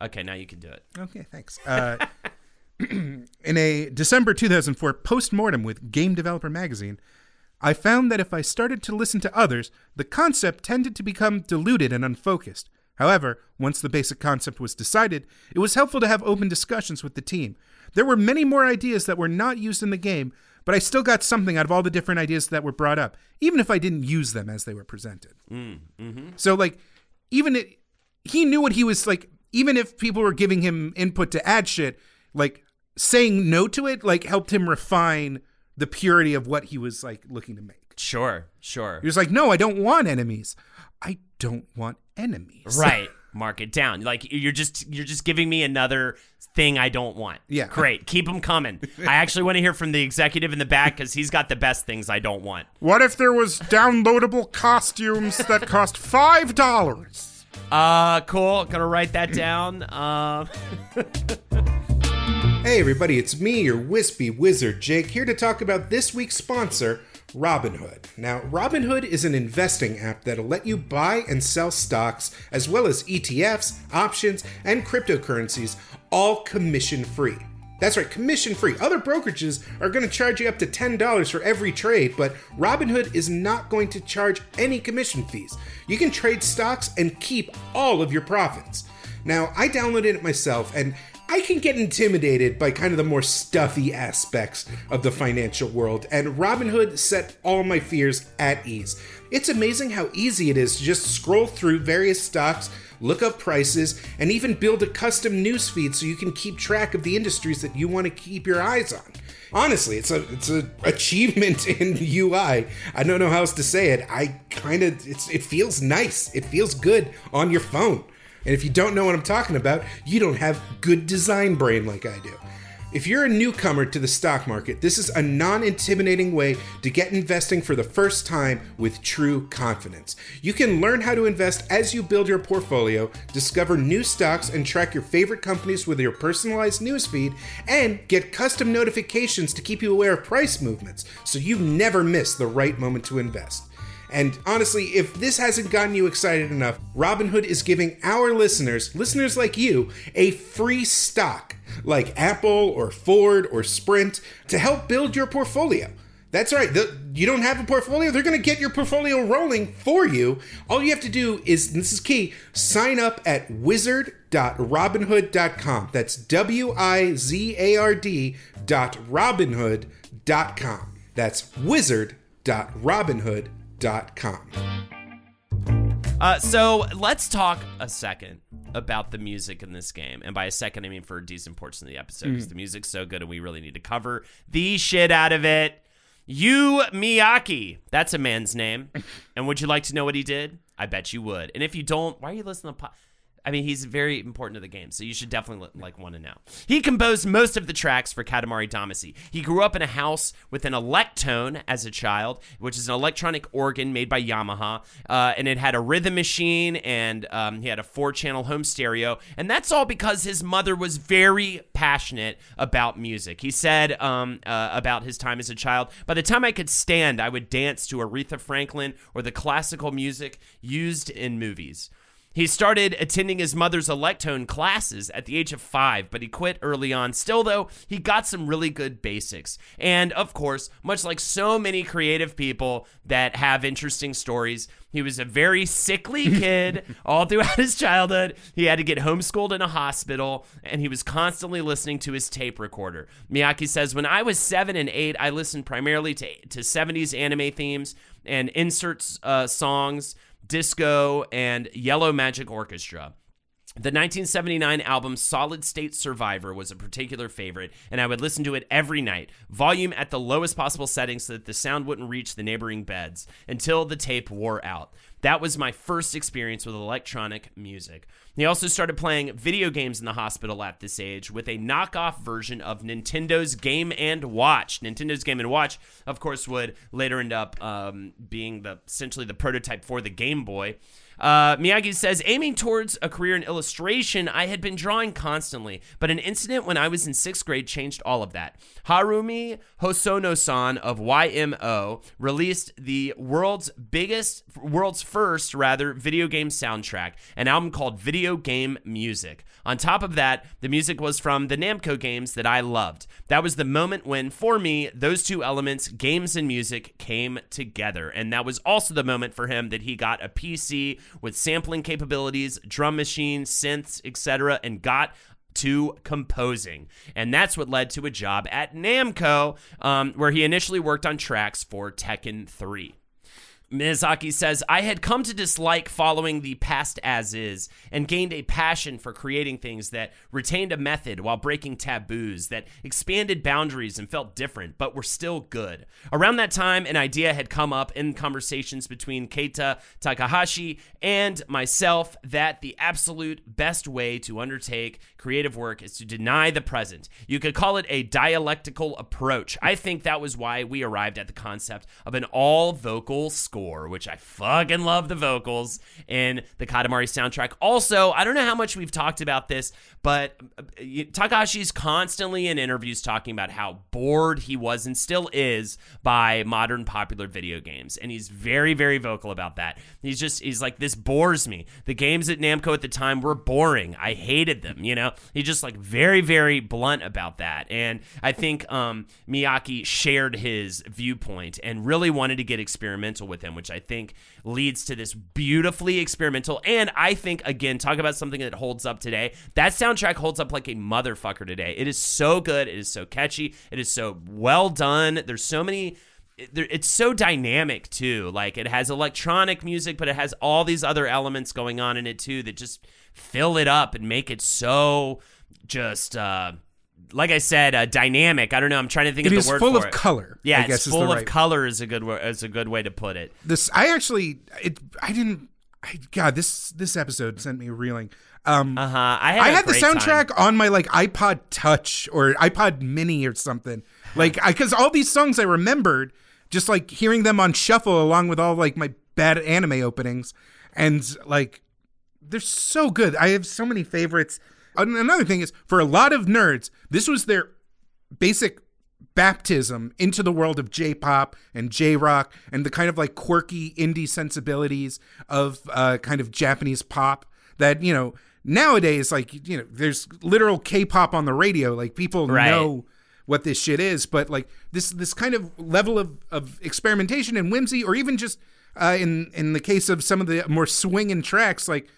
Okay, now you can do it. Okay, thanks. Uh, [CLEARS THROAT] in a December 2004 post-mortem with Game Developer Magazine, I found that if I started to listen to others, the concept tended to become diluted and unfocused. However, once the basic concept was decided, it was helpful to have open discussions with the team. There were many more ideas that were not used in the game, but I still got something out of all the different ideas that were brought up, even if I didn't use them as they were presented. Mm, mm-hmm. So, like, even it, he knew what he was like. Even if people were giving him input to add shit, like saying no to it, like helped him refine the purity of what he was like looking to make. Sure, sure. He was like, "No, I don't want enemies. I don't want enemies." Right. [LAUGHS] Mark it down. Like you're just you're just giving me another thing I don't want. Yeah. Great. Keep them coming. I actually want to hear from the executive in the back because he's got the best things I don't want. What if there was downloadable costumes that cost five dollars? Uh, cool. Gonna write that down. [CLEARS THROAT] Uh, Hey everybody, it's me, your wispy wizard Jake, here to talk about this week's sponsor, Robinhood. Now, Robinhood is an investing app that'll let you buy and sell stocks, as well as ETFs, options, and cryptocurrencies, all commission free. That's right, commission free. Other brokerages are going to charge you up to $10 for every trade, but Robinhood is not going to charge any commission fees. You can trade stocks and keep all of your profits. Now, I downloaded it myself and I can get intimidated by kind of the more stuffy aspects of the financial world, and Robinhood set all my fears at ease. It's amazing how easy it is to just scroll through various stocks, look up prices, and even build a custom news feed so you can keep track of the industries that you want to keep your eyes on. Honestly, it's a it's a achievement [LAUGHS] in UI. I don't know how else to say it. I kind of it's it feels nice. It feels good on your phone. And if you don't know what I'm talking about, you don't have good design brain like I do. If you're a newcomer to the stock market, this is a non intimidating way to get investing for the first time with true confidence. You can learn how to invest as you build your portfolio, discover new stocks, and track your favorite companies with your personalized newsfeed, and get custom notifications to keep you aware of price movements so you never miss the right moment to invest. And honestly, if this hasn't gotten you excited enough, Robinhood is giving our listeners, listeners like you, a free stock like Apple or Ford or Sprint to help build your portfolio. That's right. The, you don't have a portfolio, they're going to get your portfolio rolling for you. All you have to do is, this is key, sign up at wizard.robinhood.com. That's W I Z A R D dot robinhood.com. That's wizard.robinhood.com. uh, so let's talk a second about the music in this game. And by a second, I mean for a decent portion of the episode because the music's so good and we really need to cover the shit out of it. Yu Miyake, that's a man's name. and would you like to know what he did? I bet you would. And if you don't, why are you listening to po- I mean, he's very important to the game, so you should definitely like want to know. He composed most of the tracks for Katamari Damacy. He grew up in a house with an Electone as a child, which is an electronic organ made by Yamaha, uh, and it had a rhythm machine, and um, he had a four-channel home stereo, and that's all because his mother was very passionate about music. He said um, uh, about his time as a child, by the time I could stand, I would dance to Aretha Franklin or the classical music used in movies. He started attending his mother's Electone classes at the age of five, but he quit early on. Still, though, he got some really good basics. And of course, much like so many creative people that have interesting stories, he was a very sickly [LAUGHS] kid all throughout his childhood. He had to get homeschooled in a hospital, and he was constantly listening to his tape recorder. Miyake says, When I was seven and eight, I listened primarily to, to 70s anime themes and inserts uh, songs disco, and Yellow Magic Orchestra. The 1979 album Solid State Survivor was a particular favorite, and I would listen to it every night, volume at the lowest possible setting so that the sound wouldn't reach the neighboring beds, until the tape wore out. That was my first experience with electronic music. He also started playing video games in the hospital at this age with a knockoff version of Nintendo's Game and Watch. Nintendo's Game and Watch, of course, would later end up um, being the essentially the prototype for the Game Boy. Uh, Miyake says, aiming towards a career in illustration, I had been drawing constantly, but an incident when I was in sixth grade changed all of that. Haruomi Hosono-san of YMO released the world's biggest, world's first, rather, video game soundtrack, an album called Video Game Music. On top of that, the music was from the Namco games that I loved. That was the moment when, for me, those two elements, games and music, came together. And that was also the moment for him that he got a PC with sampling capabilities, drum machines, synths, etc., and got to composing. And that's what led to a job at Namco, um, where he initially worked on tracks for Tekken 3. Miyazaki says, I had come to dislike following the past as is and gained a passion for creating things that retained a method while breaking taboos, that expanded boundaries and felt different, but were still good. Around that time, an idea had come up in conversations between Keita Takahashi and myself that the absolute best way to undertake creative work is to deny the present. You could call it a dialectical approach. I think that was why we arrived at the concept of an all vocal score, which I fucking love the vocals in the Katamari soundtrack. Also, I don't know how much we've talked about this, but uh, Takahashi's constantly in interviews talking about how bored he was and still is by modern popular video games. And he's very, very vocal about that. He's just, he's like, this bores me. The games at Namco at the time were boring. I hated them, you know? He's just like very, very blunt about that. And I think um, Miyake shared his viewpoint and really wanted to get experimental with him, which I think leads to this beautifully experimental. And I think, again, talk about something that holds up today. That soundtrack holds up like a motherfucker today. It is so good. It is so catchy. It is so well done. There's so many it's so dynamic too. Like it has electronic music, but it has all these other elements going on in it too that just fill it up and make it so just uh like I said, uh, dynamic. I don't know. I'm trying to think It of the word full for of it. color, Yeah, I it's full of right- color is a good is a good way to put it. This I actually it I didn't I, God this this episode sent me reeling. Um Uh huh. I had, I had the great time. soundtrack on my like iPod Touch or iPod Mini or something. Like I cuz all these songs I remembered just like hearing them on shuffle along with all like my bad anime openings and like they're so good. I have so many favorites. Another thing is for a lot of nerds, this was their basic baptism into the world of J-pop and J-rock and the kind of like quirky indie sensibilities of uh, kind of Japanese pop that you know nowadays like you know there's literal K-pop on the radio like people Right. know what this shit is but like this this kind of level of of experimentation and whimsy or even just uh, in in the case of some of the more swinging tracks like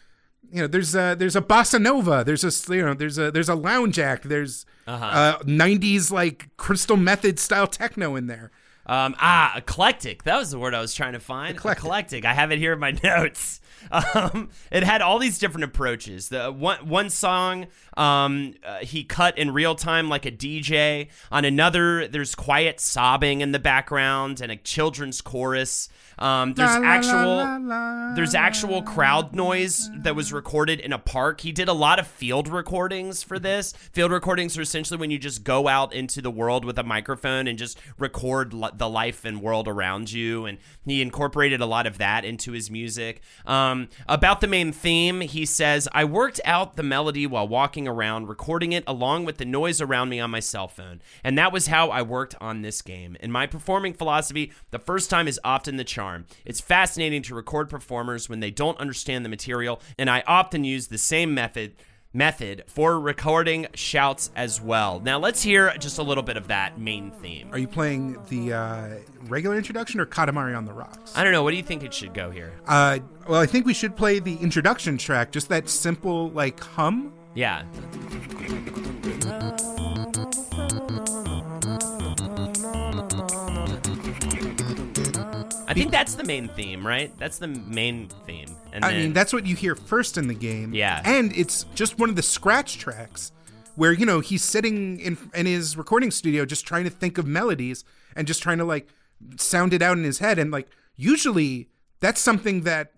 you know there's a there's a bossa nova there's a you know there's a there's a lounge act there's uh 90s like crystal method style techno in there Um, ah, eclectic. That was the word I was trying to find. Eclectic. I have it here in my [LAUGHS] notes. Um, it had all these different approaches. The one one song, um, uh, he cut in real time like a DJ. On another, there's quiet sobbing in the background and a children's chorus. Um, there's La, actual la, la, there's actual crowd noise that was recorded in a park. He did a lot of field recordings for this. Field recordings are essentially when you just go out into the world with a microphone and just record li- the life and world around you. And he incorporated a lot of that into his music. Um, about the main theme, he says, I worked out the melody while walking around, recording it along with the noise around me on my cell phone. And that was how I worked on this game. In my performing philosophy, the first time is often the charm. It's fascinating to record performers when they don't understand the material, and I often use the same method method for recording shouts as well. Now let's hear just a little bit of that main theme. are you playing the uh regular introduction or katamari on the rocks I don't know, what do you think it should go here? uh well i think we should play the introduction track just that simple like hum Yeah. I think that's the main theme, right? That's the main theme. And I then, mean, that's what you hear first in the game. Yeah. And it's just one of the scratch tracks where, you know, he's sitting in, in his recording studio just trying to think of melodies and just trying to, like, sound it out in his head. And, like, usually that's something that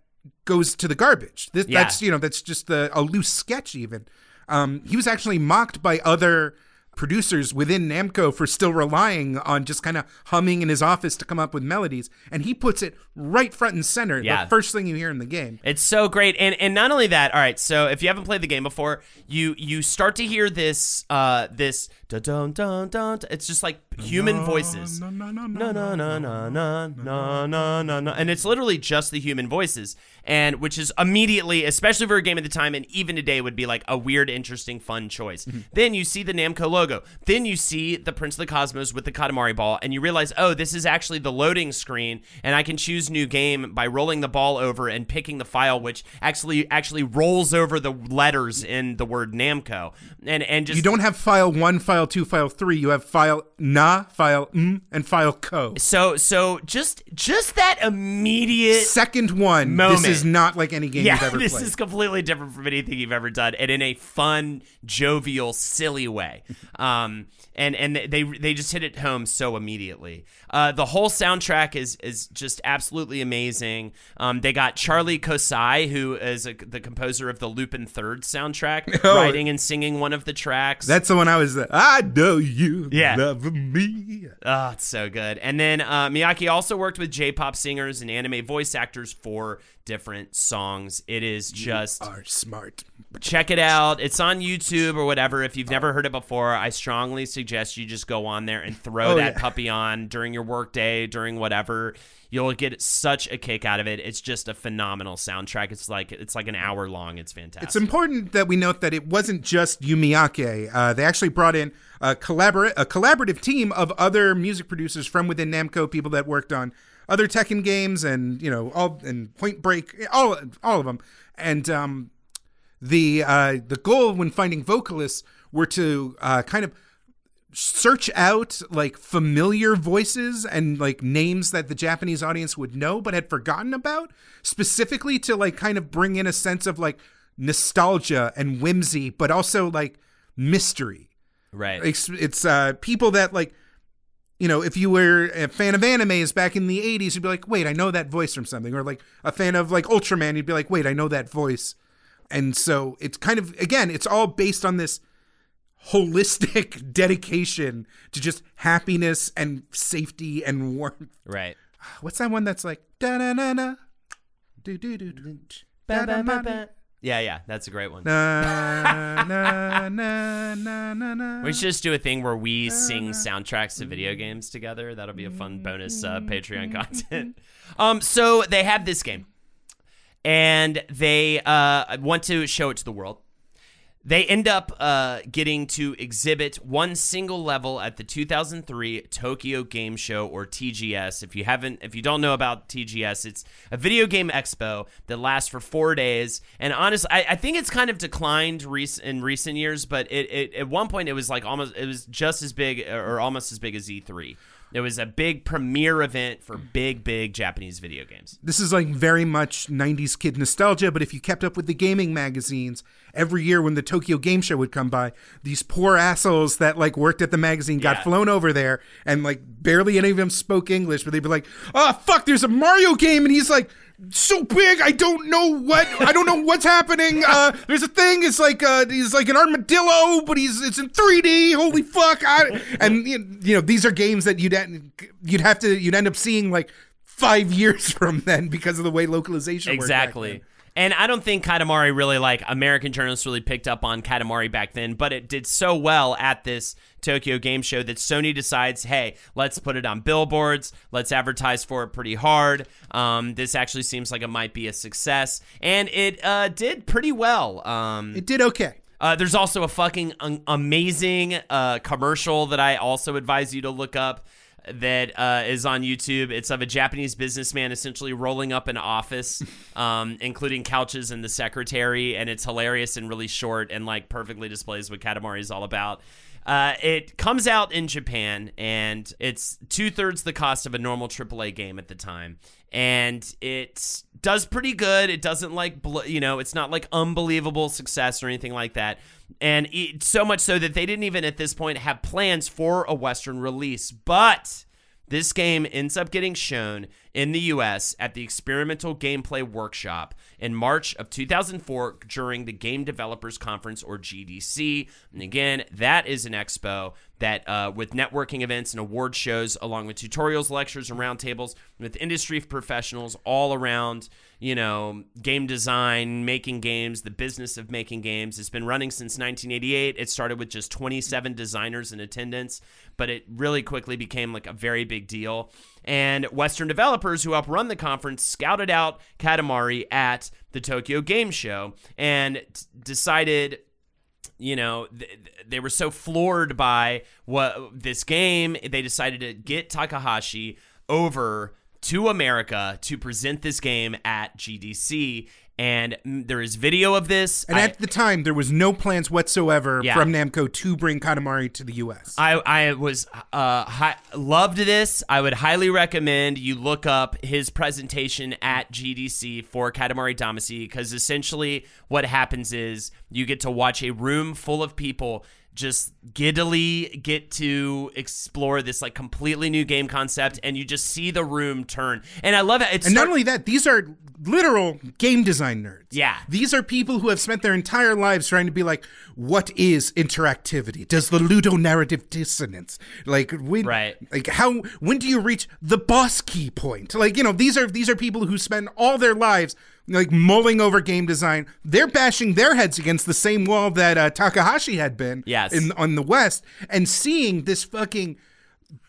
goes to the garbage. This, Yeah. That's, you know, that's just a, a loose sketch, even. Um, he was actually mocked by other producers within Namco for still relying on just kind of humming in his office to come up with melodies. And he puts it right front and center, Yeah. the first thing you hear in the game. It's so great, and and not only that. All right, so if you haven't played the game before, you you start to hear this uh this dun dun dun dun. It's just like human voices. No no no no no no no no no and it's literally just the human voices and which is immediately, especially for a game at the time, and even today would be like a weird, interesting, fun choice. Then you see the Namco logo. Then you see the Prince of the Cosmos with the Katamari ball, and you realize, oh, this is actually the loading screen, and I can choose new game by rolling the ball over and picking the file, which actually actually rolls over the letters in the word Namco, and and just You don't have file one, file two, file three. You have file na, file m, and file co. so so just just that immediate Second one. Moment. This is not like any game yeah, you've ever this played. is completely different from anything you've ever done, and in a fun, jovial, silly way. [LAUGHS] Um, and and they they just hit it home so immediately. Uh, the whole soundtrack is is just absolutely amazing. Um, they got Charlie Kosei, who is a, the composer of the Lupin Third soundtrack, [LAUGHS] Oh. writing and singing one of the tracks. That's the one I was. I know you Yeah. love me. Oh, it's so good. And then uh, Miyake also worked with J-pop singers and anime voice actors for different songs. It is just Are smart. check it out. It's on YouTube or whatever. If you've never heard it before, I strongly suggest you just go on there and throw Oh, that yeah. puppy on during your workday, during whatever. You'll get such a kick out of it. It's just a phenomenal soundtrack. It's like it's like an hour long. It's fantastic. It's important that we note that it wasn't just Yu Miyake. Uh, they actually brought in a, collabor- a collaborative team of other music producers from within Namco, people that worked on other Tekken games and you know all and Point Blank, all all of them. And um, the uh, the goal when finding vocalists were to uh, kind of search out like familiar voices and like names that the Japanese audience would know but had forgotten about, specifically to like kind of bring in a sense of like nostalgia and whimsy, but also like mystery. right. It's, it's uh, people that like, you know, if you were a fan of animes back in the 80s, you'd be like, wait, I know that voice from something. Or like a fan of like Ultraman, you'd be like, wait, I know that voice. And so it's kind of, again, it's all based on this holistic [LAUGHS] dedication to just happiness and safety and warmth. right. What's that one that's like, da na na na, do do do do, da da na na, Yeah, yeah, that's a great one. na na na na na na. We should just do a thing where we sing soundtracks to video games together. That'll be a fun bonus uh, Patreon content. [LAUGHS] Um, so they have this game, and they uh, want to show it to the world. They end up uh, getting to exhibit one single level at the 2003 Tokyo Game Show or TGS. If you haven't, if you don't know about TGS, it's a video game expo that lasts for four days. And honestly, I, I think it's kind of declined rec- in recent years, but it, it at one point it was like almost it was just as big or almost as big as E3. It was a big premiere event for big, big Japanese video games. This is like very much 90s kid nostalgia, but if you kept up with the gaming magazines, every year when the Tokyo Game Show would come by, these poor assholes that like worked at the magazine got Yeah. flown over there and like barely any of them spoke English, but they'd be like, oh, fuck, there's a Mario game. And he's like, so big, I don't know what, I don't know what's happening. Uh, there's a thing, it's like, uh, he's like an armadillo, but he's, it's in 3D. Holy fuck. I, and, you know, these are games that you'd, you'd have to, you'd end up seeing like five years [LAUGHS] from then because of the way localization Exactly. And I don't think Katamari really like American journalists really picked up on Katamari back then, but it did so well at this Tokyo Game Show that Sony decides, hey, let's put it on billboards, let's advertise for it pretty hard. Um, this actually seems like it might be a success, and it uh, did pretty well. Um, It did okay. uh, there's also a fucking un- amazing uh, commercial that I also advise you to look up that uh, is on YouTube. It's of a Japanese businessman essentially rolling up an office, [LAUGHS] um, including couches and the secretary, and it's hilarious and really short and like perfectly displays what Katamari is all about. Uh, it comes out in Japan and it's two thirds the cost of a normal AAA game at the time. And it does pretty good. It doesn't like, you know, it's not like unbelievable success or anything like that. And it, so much so that they didn't even at this point have plans for a Western release. But this game ends up getting shown in the US at the Experimental Gameplay Workshop in March of 2004 during the Game Developers Conference or GDC. And again, that is an expo that uh, with networking events and award shows, along with tutorials, lectures, and roundtables with industry professionals all around, you know, game design, making games, the business of making games. It's been running since 1988. It started with just 27 designers in attendance, but it really quickly became like a very big deal. And Western developers who helped run the conference scouted out Katamari at the Tokyo Game Show and t- decided you know th- they were so floored by what this game they decided to get Takahashi over to America to present this game at GDC and there is video of this And I- at the time, there was no plans whatsoever Yeah. from Namco to bring Katamari to the U.S. I, I was uh hi- loved this. I would highly recommend you look up his presentation at GDC for Katamari Damacy because essentially what happens is you get to watch a room full of people just giddily get to explore this like completely new game concept and you just see the room turn. And I love it. It's and not only that, these are literal game design nerds. Yeah. These are people who have spent their entire lives trying to be like, what is interactivity? Does the ludonarrative dissonance? Like when Right. like how when do you reach the boss key point? Like, you know, these are these are people who spend all their lives like mulling over game design. They're bashing their heads against the same wall that uh, Takahashi had been Yes. in on the West and seeing this fucking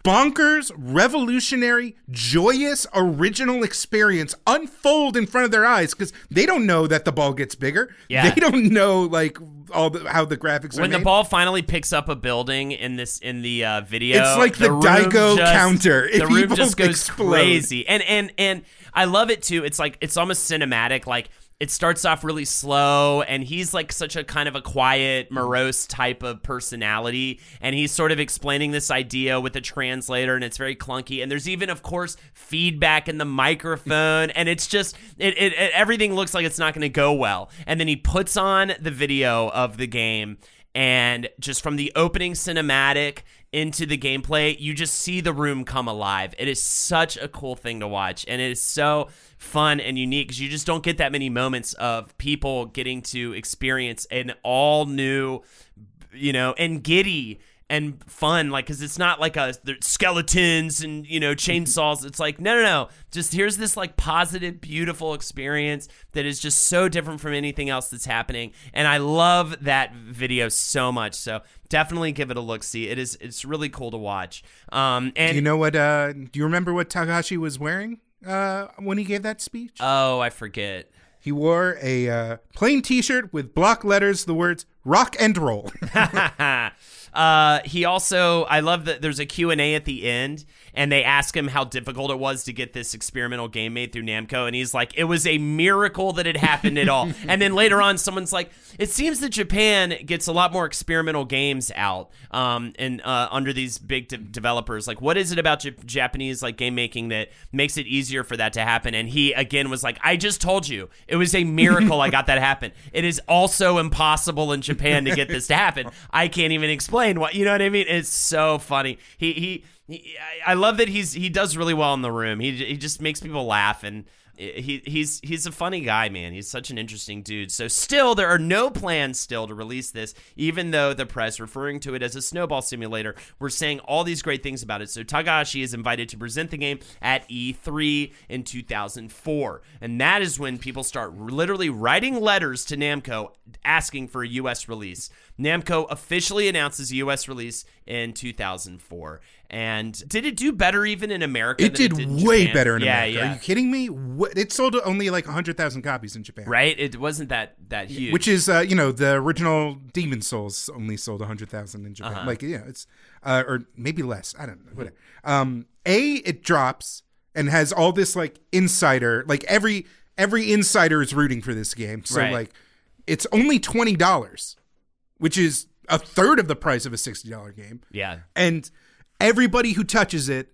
bonkers, revolutionary, joyous, original experience unfold in front of their eyes because they don't know that the ball gets bigger. Yeah. They don't know like all the how the graphics are when the ball finally picks up a building in this in the uh, video, It's like the room Daigo just- counter. [LAUGHS] The room just goes explode. crazy, and and and I love it too. It's like it's almost cinematic. Like it starts off really slow, and he's like such a kind of a quiet, morose type of personality, and he's sort of explaining this idea with a translator, and it's very clunky. And there's even, of course, feedback in the microphone, and it's just it, it, it everything looks like it's not going to go well. And then he puts on the video of the game and just from the opening cinematic into the gameplay, you just see the room come alive. It is such a cool thing to watch, and it is so fun and unique because you just don't get that many moments of people getting to experience an all new, you know, and giddy and fun like because it's not like a skeletons and you know chainsaws. It's like no no no. Just here's this like positive beautiful experience that is just so different from anything else that's happening. And i love that video so much. So definitely give it a look see. It is it's really cool to watch. Um and do you know what uh do you remember what Takahashi was wearing uh when he gave that speech? oh i forget. He wore a uh, plain t-shirt with block letters the words rock and roll. [LAUGHS] [LAUGHS] uh, he also, I love that there's a Q&A at the end, and they ask him how difficult it was to get this experimental game made through Namco, and he's like, it was a miracle that it happened at all. [LAUGHS] and then later on, someone's like, it seems that Japan gets a lot more experimental games out um, and uh, under these big de- developers. Like, what is it about J- Japanese like game making that makes it easier for that to happen? And he again was like, I just told you, it was a miracle I got that happen. It is also impossible in Japan to get this to happen. I can't even explain what you know what I mean. It's so funny. He he. He I love that he's he does really well in the room. He he just makes people laugh and he he's he's a funny guy, man. He's such an interesting dude. So still there are no plans still to release this, even though the press referring to it as a snowball simulator, we're saying all these great things about it. So Takahashi is invited to present the game at E3 in 2004, and that is when people start literally writing letters to Namco asking for a US release. Namco officially announces US release in 2004. And did it do better even in America? It did, in way Japan? better in yeah, America. Yeah, Are you kidding me? It sold only like 100,000 copies in Japan. right? It wasn't that that huge. Which is, uh, you know, the original Demon's Souls only sold 100,000 in Japan. Uh-huh. Like, yeah, it's, uh, or maybe less. I don't know. Whatever. Um, A, it drops and has all this like insider, like every, every insider is rooting for this game. So, Right. like, it's only $20, which is a third of the price of a $60 game. yeah. and everybody who touches it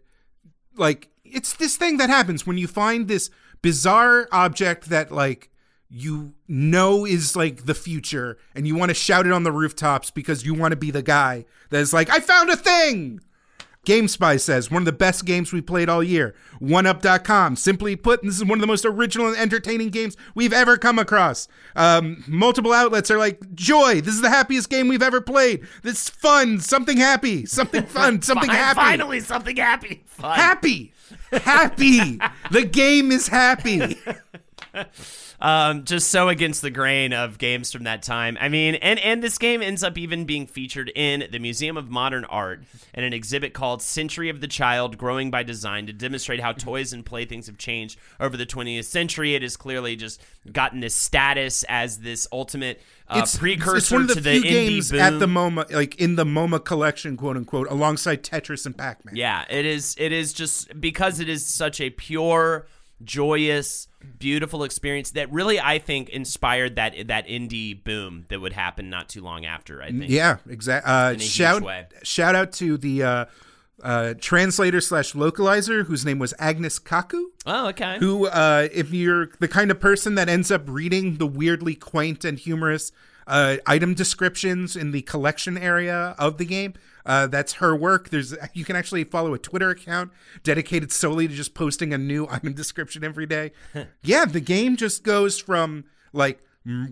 like it's this thing that happens when you find this bizarre object that like you know is like the future and you want to shout it on the rooftops because you want to be the guy that's like I found a thing. GameSpy says one of the best games we played all year. 1UP.com. Simply put, this is one of the most original and entertaining games we've ever come across. Um, multiple outlets are like, Joy, this is the happiest game we've ever played. This is fun, something happy, something [LAUGHS] fun, something happy. Finally, something happy. Fun. Happy. Happy. [LAUGHS] the game is happy. [LAUGHS] um, just so against the grain of games from that time. I mean, and and this game ends up even being featured in the Museum of Modern Art in an exhibit called "Century of the Child: Growing by Design" to demonstrate how toys and playthings have changed over the 20th century. It has clearly just gotten this status as this ultimate uh, precursor it's one of the to the few indie games boom. at the MoMA, like in the MoMA collection, quote unquote, alongside Tetris and Pac-Man. Yeah, it is. It is just because it is such a pure, joyous, beautiful experience that really I think inspired that that indie boom that would happen not too long after. I think. Yeah, exactly. Uh, shout shout out to the uh, uh, translator slash localizer whose name was Agness Kaku. Oh, okay. Who, uh, if you're the kind of person that ends up reading the weirdly quaint and humorous uh, item descriptions in the collection area of the game, uh, that's her work. There's you can actually follow a Twitter account dedicated solely to just posting a new [LAUGHS] item description every day. [LAUGHS] yeah, the game just goes from like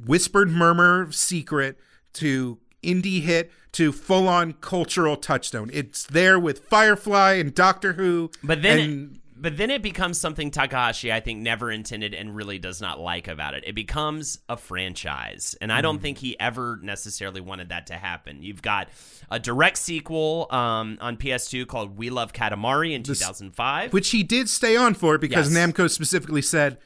whispered murmur secret to indie hit to full on cultural touchstone. It's there with Firefly and Doctor Who. But then, and- it, but then it becomes something Takahashi I think never intended and really does not like about it. It becomes a franchise, and I Mm. don't think he ever necessarily wanted that to happen. You've got a direct sequel um, on PS2 called We Love Katamari in 2005. which he did stay on for because Yes. Namco specifically said,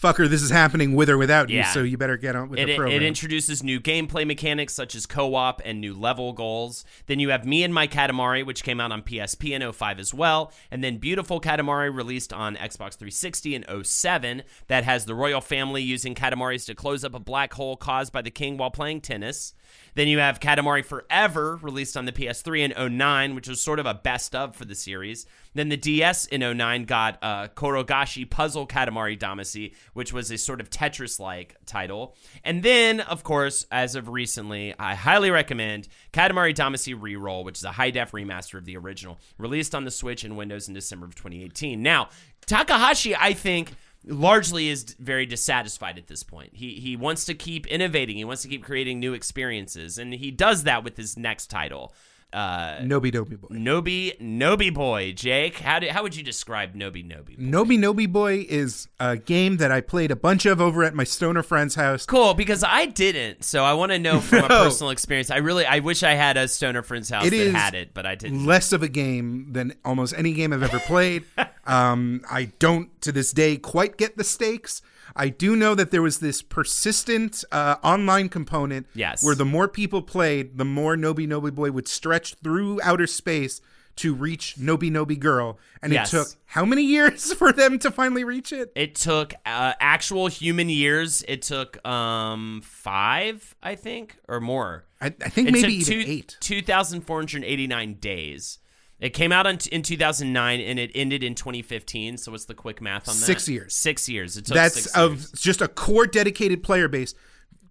"Fucker, this is happening with or without you, so you better get on with It, the it, program." it introduces new gameplay mechanics such as co-op and new level goals. Then you have Me and My Katamari, which came out on PSP in 05 as well, and then Beautiful Katamari released on Xbox 360 in 07 that has the royal family using Katamaris to close up a black hole caused by the king while playing tennis. Then you have Katamari Forever, released on the PS3 in 09, which was sort of a best of for the series. Then the DS in 09 got uh, Korogashi Puzzle Katamari Damacy, which was a sort of Tetris like title. And then, of course, as of recently, I highly recommend Katamari Damacy Reroll, which is a high def remaster of the original, released on the Switch and Windows in December of 2018. Now, Takahashi, I think largely is very dissatisfied at this point. He he wants to keep innovating. He wants to keep creating new experiences, and he does that with his next title. Uh, Nobi Nobi Boy. Nobi Nobi Boy, Jake. How do, how would you describe Nobi Nobi? Boy? Nobi Nobi Boy is a game that I played a bunch of over at my stoner friend's house. Cool, because I didn't, so I want to know from a [LAUGHS] personal experience. I really, I wish I had a stoner friend's house It that had it, but I didn't. Less of a game than almost any game I've ever played. [LAUGHS] um, I don't, to this day, quite get the stakes. I do know that there was this persistent uh, online component Yes. where the more people played, the more Nobi Nobi Boy would stretch through outer space to reach Nobi Nobi Girl. And Yes. it took how many years [LAUGHS] for them to finally reach it? It took uh, actual human years. It took um five, I think, or more. I, I think It maybe took even two, eight. 2,489 days. It came out in, in 2009 and it ended in 2015. So what's the quick math on that? Six years. Six years. It took That's of years. just a core dedicated player base.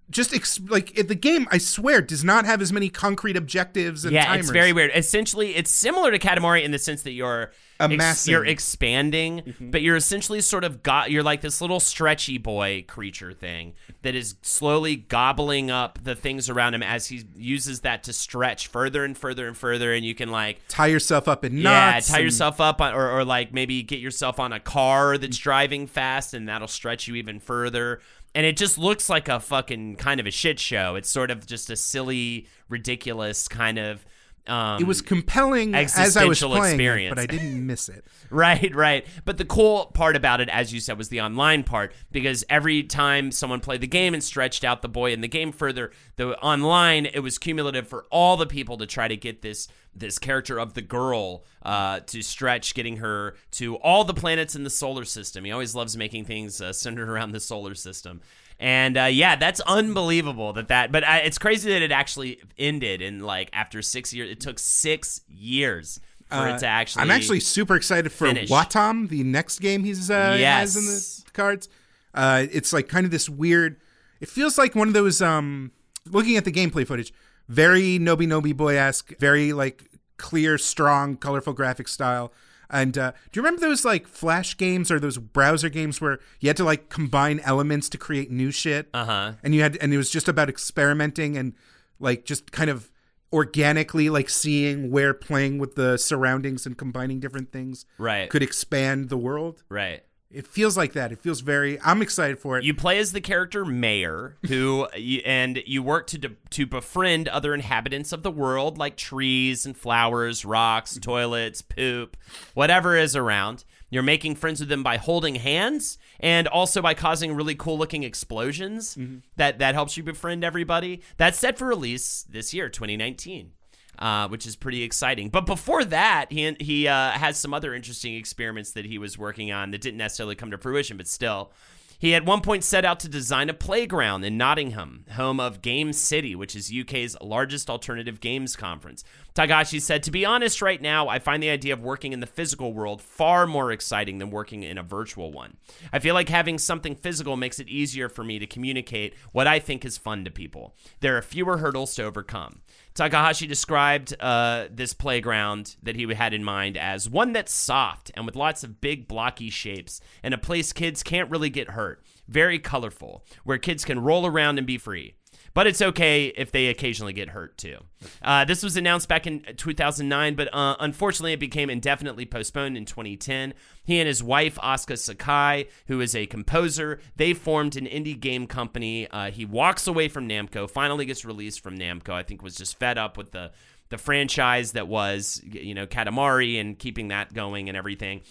Just ex- like it, the game, I swear, does not have as many concrete objectives and Yeah, timers. it's very weird. Essentially, it's similar to Katamari in the sense that you're Amassing. you're expanding, Mm-hmm. but you're essentially sort of got you're like this little stretchy boy creature thing that is slowly gobbling up the things around him as he uses that to stretch further and further and further, and you can like Tie yourself up in knots. yeah, tie and- yourself up on, or, or like maybe get yourself on a car that's driving fast and that'll stretch you even further. And it just looks like a fucking kind of a shit show. It's sort of just a silly, ridiculous kind of. Um, It was compelling as I was existential playing, experience. it, but I didn't miss it. [LAUGHS] Right, right. But the cool part about it, as you said, was the online part because every time someone played the game and stretched out the boy in the game further, the online it was cumulative for all the people to try to get this this character of the girl uh, to stretch, getting her to all the planets in the solar system. He always loves making things uh, centered [LAUGHS] around the solar system. And uh, yeah, that's unbelievable that that. But uh, it's crazy that it actually ended in like after six years. It took six years for it to actually. Uh, I'm actually super excited for finish. Wattam, the next game he's uh, Yes. has in the cards. Uh, it's like kind of this weird. It feels like one of those. Um, looking at the gameplay footage, very Nobi Nobi Boy esque, very like clear, strong, colorful graphic style. And uh, do you remember those like flash games or those browser games where you had to like combine elements to create new shit? Uh huh. and you had and it was just about experimenting and like just kind of organically like seeing where playing with the surroundings and combining different things Right. could expand the world Right. It feels like that. It feels very. I'm excited for it. You play as the character Mayor, who [LAUGHS] and you work to to befriend other inhabitants of the world, like trees and flowers, rocks, toilets, poop, whatever is around. You're making friends with them by holding hands and also by causing really cool looking explosions. Mm-hmm. That that helps you befriend everybody. That's set for release this year, 2019 uh, which is pretty exciting. But before that, he he uh, has some other interesting experiments that he was working on that didn't necessarily come to fruition, but still. He at one point set out to design a playground in Nottingham, home of Game City, which is UK's largest alternative games conference. Takahashi said, To be honest, right now, I find the idea of working in the physical world far more exciting than working in a virtual one. I feel like having something physical makes it easier for me to communicate what I think is fun to people. There are fewer hurdles to overcome. Takahashi described uh, this playground that he had in mind as one that's soft and with lots of big blocky shapes and a place kids can't really get hurt. Very colorful, where kids can roll around and be free. But it's okay if they occasionally get hurt too. Uh, this was announced back in 2009, but uh, unfortunately it became indefinitely postponed in 2010. He and his wife, Asuka Sakai, who is a composer, they formed an indie game company. Uh, he walks away from Namco, finally gets released from Namco. I think was just fed up with the the franchise that was, you know, Katamari and keeping that going and everything.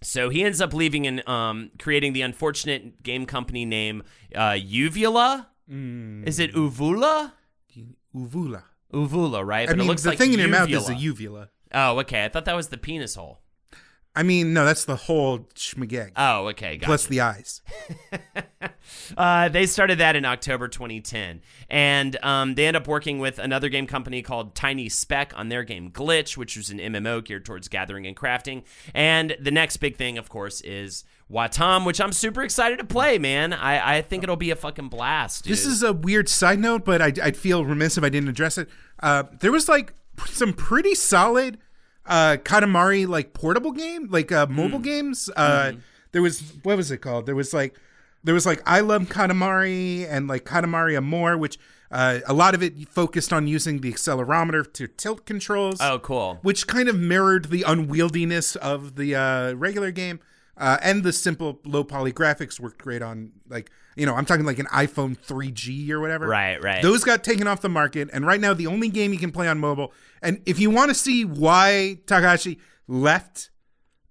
So he ends up leaving and um, creating the unfortunate game company name uh, Uvula. Is it Uvula? Uvula. Uvula, right? I mean, it looks like the like thing in your mouth uvula. is a uvula. Oh, okay. I thought that was the penis hole. I mean, no, that's the whole schmageg. Oh, okay. Got plus the eyes. [LAUGHS] Uh, they started that in October 2010, and um, they end up working with another game company called Tiny Speck on their game Glitch, which was an MMO geared towards gathering and crafting. And the next big thing, of course, is Wattam, which I'm super excited to play. Man, I, I think it'll be a fucking blast. This is a weird side note, but I, I'd feel remiss if I didn't address it. Uh, there was like some pretty solid uh, Katamari like portable game, like uh, mobile Hmm. games. Uh, There was what was it called? There was like there was like I love Katamari and like Katamari Amore, which uh, a lot of it focused on using the accelerometer to tilt controls. oh, cool. which kind of mirrored the unwieldiness of the uh, regular game. Uh, and the simple low poly graphics worked great on like you know I'm talking like an iPhone 3G or whatever. Right, right. Those got taken off the market, and right now the only game you can play on mobile. And if you want to see why Takashi left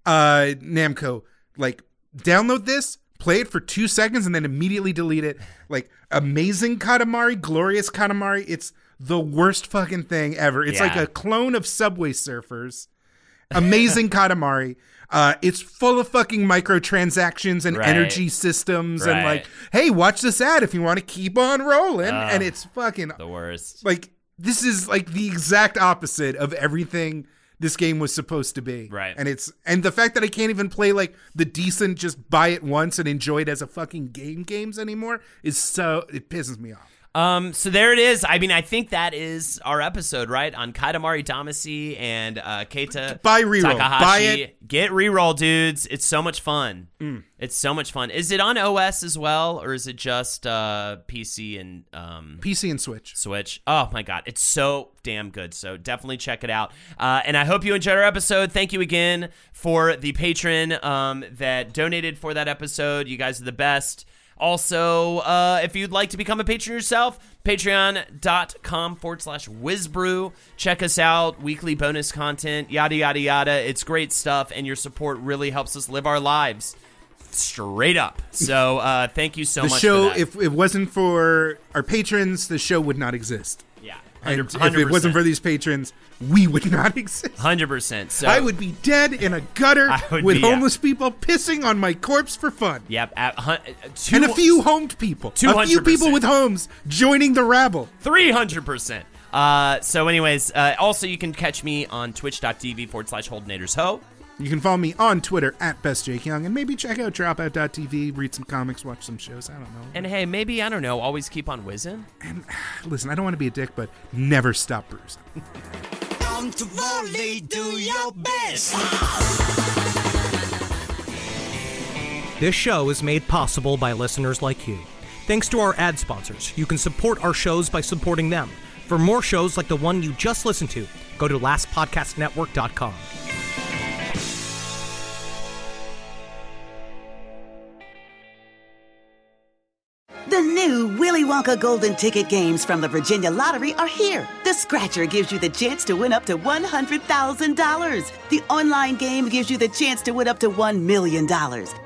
uh, Namco, like download this, play it for two seconds, and then immediately delete it. Like amazing Katamari, glorious Katamari. It's the worst fucking thing ever. It's like a clone of Subway Surfers. Amazing [LAUGHS] Katamari. Uh, it's full of fucking microtransactions and Right. energy systems and like, hey, watch this ad if you want to keep on rolling. and it's fucking The worst. like this is like the exact opposite of everything this game was supposed to be. Right. And it's and the fact that I can't even play like the decent just buy it once and enjoy it as a fucking game games anymore is so it pisses me off. Um, so there it is. I mean, I think that is our episode, right? On Katamari Damacy and uh, Keita Buy reroll. Takahashi. Buy it. Mm. Get reroll, dudes. It's so much fun. It's so much fun. Is it on OS as well, or is it just uh, PC and um, PC and Switch. Switch. Oh my god, it's so damn good. So definitely check it out. Uh, and I hope you enjoyed our episode. Thank you again for the patron um, that donated for that episode. You guys are the best. Also, uh, if you'd like to become a patron yourself, patreon.com forward slash whizbrew. Check us out, weekly bonus content, yada, yada, yada. It's great stuff, and your support really helps us live our lives straight up. So uh, thank you so The much show, for that. if it wasn't for our patrons, the show would not exist. Yeah, And 100%. if it wasn't for these patrons, we would not [LAUGHS] exist. Hundred percent. So I would be dead in a gutter with be, yeah. homeless people pissing on my corpse for fun. Yep. At, hun- two, and a few homed people. 200%. A few people with homes joining the rabble. Three hundred percent. Uh, so, anyways, uh, also you can catch me on twitch.tv forward slash Holdenators Ho. You can follow me on Twitter at bestjakeyoung and maybe check out dropout.tv, read some comics, watch some shows. I don't know. And hey, maybe I don't know. Always keep on whizzing. And [SIGHS] listen, I don't want to be a dick, but never stop bruising. Come to volley, do your best. This show is made possible by listeners like you. Thanks to our ad sponsors, you can support our shows by supporting them. For more shows like the one you just listened to, go to lastpodcastnetwork.com. Wonka Golden Ticket games from the Virginia Lottery are here. The Scratcher gives you the chance to win up to $100,000. The online game gives you the chance to win up to $1 million.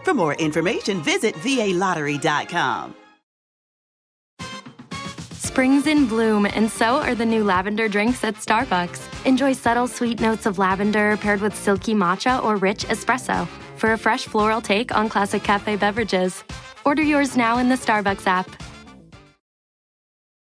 For more information, visit VALottery.com. Spring's in bloom, and so are the new lavender drinks at Starbucks. Enjoy subtle sweet notes of lavender paired with silky matcha or rich espresso for a fresh floral take on classic cafe beverages. Order yours now in the Starbucks app.